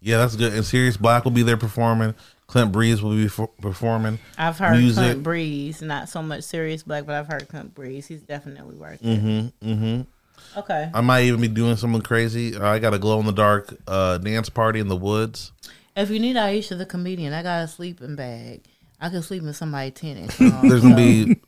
Yeah, that's good. And Serious Black will be there performing. Clint Breeze will be for, performing. I've heard Music. Clint Breeze, not so much Serious Black, but I've heard Clint Breeze. He's definitely worth it. Mm-hmm. Mm-hmm. Okay. I might even be doing something crazy. I got a glow in the dark uh, dance party in the woods. If you need Aisha the comedian, I got a sleeping bag. I can sleep in somebody's tennis. Um, There's gonna be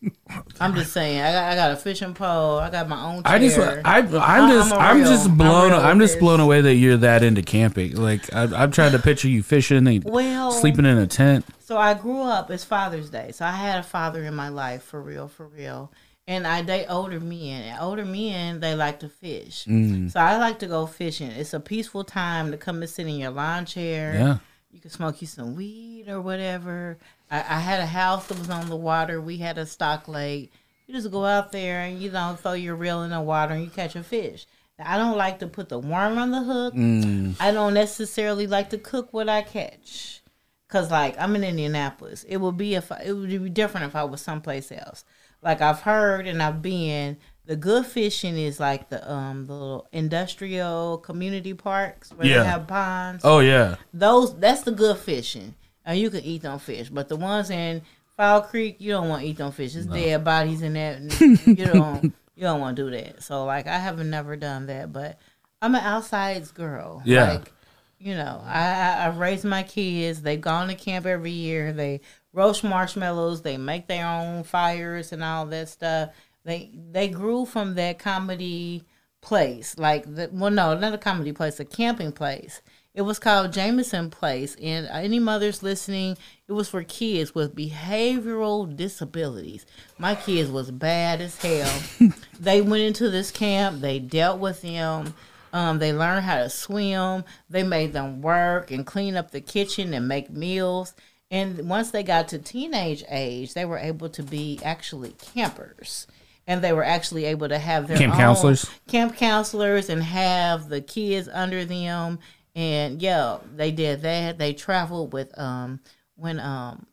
I'm just saying. I got I got a fishing pole. I got my own. Chair. I just, I, I'm just, I'm a I'm, real- just I'm blown. I'm, just blown away that you're that into camping. Like, I, I'm trying to picture you fishing and Well- sleeping in a tent. So I grew up. It's Father's Day, so I had a father in my life for real, for real. And I date older men. And older men, they like to fish. Mm. So I like to go fishing. It's a peaceful time to come and sit in your lawn chair. Yeah. You can smoke you some weed or whatever. I, I had a house that was on the water. We had a stock lake. You just go out there and you know throw your reel in the water and you catch a fish. Now, I don't like to put the worm on the hook. Mm. I don't necessarily like to cook what I catch. Cause like I'm in Indianapolis, it would be if I, it would be different if I was someplace else. Like I've heard and I've been, the good fishing is like the um the little industrial community parks where Yeah. they have ponds Oh yeah. those that's the good fishing. And you can eat them fish. But the ones in Fall Creek, you don't want to eat them fish. It's dead bodies in that. You don't you don't want to do that. So like I haven't never done that, but I'm an outsides girl. Yeah. Like, you know, I, I I've raised my kids. They've gone to camp every year. They roast marshmallows. They make their own fires and all that stuff. They they grew from that comedy place. Like the well, no, not a comedy place, a camping place. It was called Jameson Place, and any mothers listening, it was for kids with behavioral disabilities. My kids was bad as hell. they went into this camp. They dealt with them. Um, they learned how to swim. They made them work and clean up the kitchen and make meals. And once they got to teenage age, they were able to be actually campers. And they were actually able to have their Camp own counselors? camp counselors and have the kids under them. And yeah, they did that. They traveled with um when um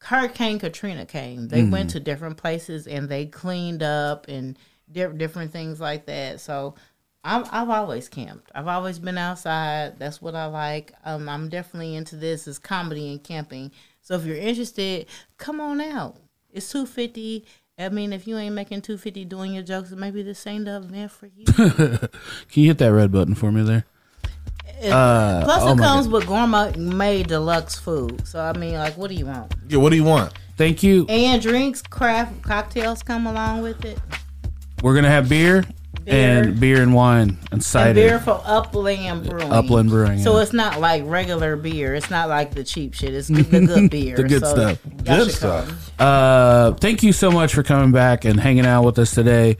Hurricane Katrina came. They went to different places and they cleaned up and di- different things like that. So I'm, I've always camped. I've always been outside. That's what I like. Um, I'm definitely into this is comedy and camping. So if you're interested, come on out. It's two fifty. I mean, if you ain't making two fifty doing your jokes, maybe this ain't the event for you. Can you hit that red button for me there? Uh, Plus, oh it my comes with gourmet made deluxe food. So I mean, like, what do you want? yeah. What do you want? Thank you. And drinks, craft cocktails come along with it. We're gonna have beer, and beer and wine and cider. And beer from Upland Brewing. Upland Brewing, So yeah. it's not like regular beer. It's not like the cheap shit. It's the good beer. The good So stuff. Good stuff. Uh, thank you so much for coming back and hanging out with us today.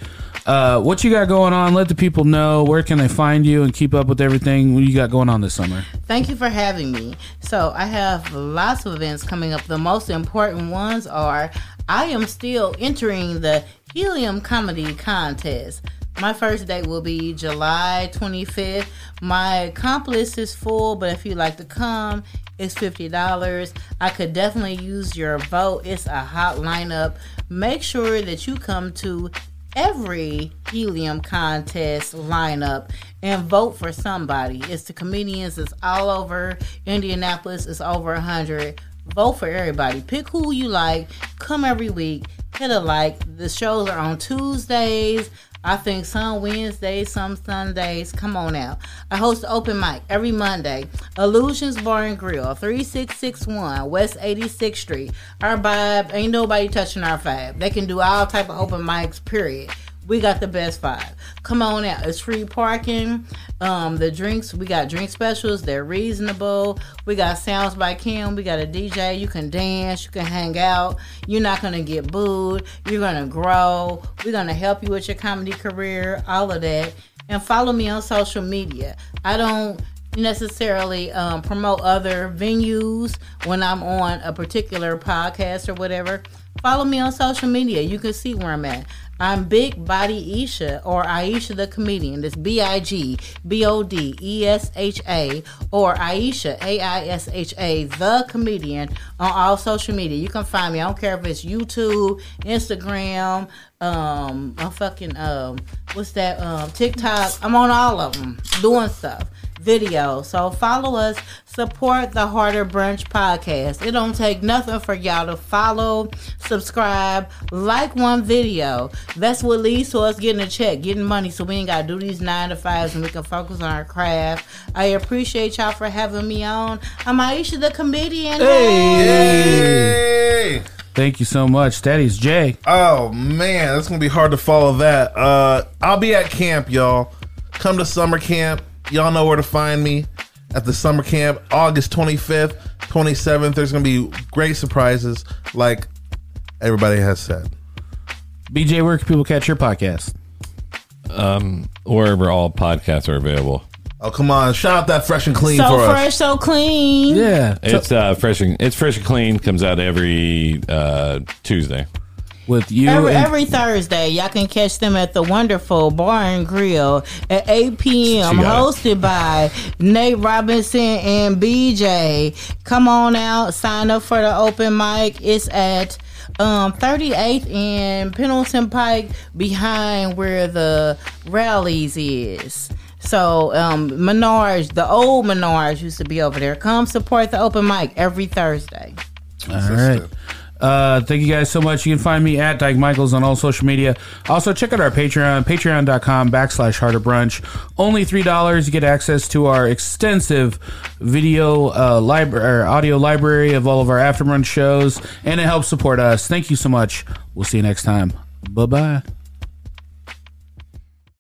Uh, what you got going on? Let the people know where can they find you and keep up with everything what you got going on this summer. Thank you for having me. So I have lots of events coming up. The most important ones are I am still entering the Helium Comedy Contest. My first date will be July 25th. My accomplice is full, but if you'd like to come, it's $50. I could definitely use your vote. It's a hot lineup. Make sure that you come to every helium contest lineup and vote for somebody. It's the comedians. It's all over Indianapolis. It's over a hundred. Vote for everybody. Pick who you like. Come every week. Hit a like. The shows are on Tuesdays. I think some Wednesdays, some Sundays. Come on out. I host open mic every Monday. Illusions Bar and Grill, 3661 West 86th Street. Our vibe, ain't nobody touching our vibe. They can do all type of open mics, period. We got the best vibe. Come on out. It's free parking. Um, the drinks, we got drink specials. They're reasonable. We got sounds by Kim. We got a DJ. You can dance. You can hang out. You're not gonna get booed. You're gonna grow. We're gonna help you with your comedy career. All of that. And follow me on social media. I don't necessarily um, promote other venues when I'm on a particular podcast or whatever. Follow me on social media. You can see where I'm at. I'm Big Body Esha or Aisha the comedian. That's B I G B O D E S H A or Aisha A I S H A the comedian on all social media. You can find me. I don't care if it's YouTube, Instagram, um, I'm fucking um, what's that? Um, TikTok. I'm on all of them doing stuff video. So follow us, support the Harder Brunch podcast. It don't take nothing for y'all to follow, subscribe, like one video. That's what leads to us getting a check, getting money so we ain't gotta do these nine to fives and we can focus on our craft. I appreciate y'all for having me on. I'm Aisha the comedian. Hey! Thank you so much. Daddy's Jay. Oh man, that's gonna be hard to follow that. Uh, I'll be at camp, y'all. Come to summer camp. Y'all know where to find me at the summer camp, August 25th, 27th. There's gonna be great surprises, like everybody has said. BJ, where can people catch your podcast? Um, wherever all podcasts are available. Oh come on, shout out that fresh and clean So for fresh, us. so clean. Yeah. It's uh fresh and it's fresh and clean. Comes out every uh Tuesday. With you Every, and every Thursday, y'all can catch them at the wonderful Bar and Grill at 8 p.m. She got it. Hosted by Nate Robinson and BJ. Come on out, sign up for the open mic. It's at um, 38th and Pendleton Pike, behind where the Rally's is. So um, Menards, the old Menards used to be over there. Come support the open mic every Thursday. All right. Uh, thank you guys so much. You can find me at Dyke Michaels on all social media. Also, check out our Patreon, patreon.com backslash harder brunch. Only $3. You get access to our extensive video uh, library, audio library of all of our after brunch shows, and it helps support us. Thank you so much. We'll see you next time. Bye bye.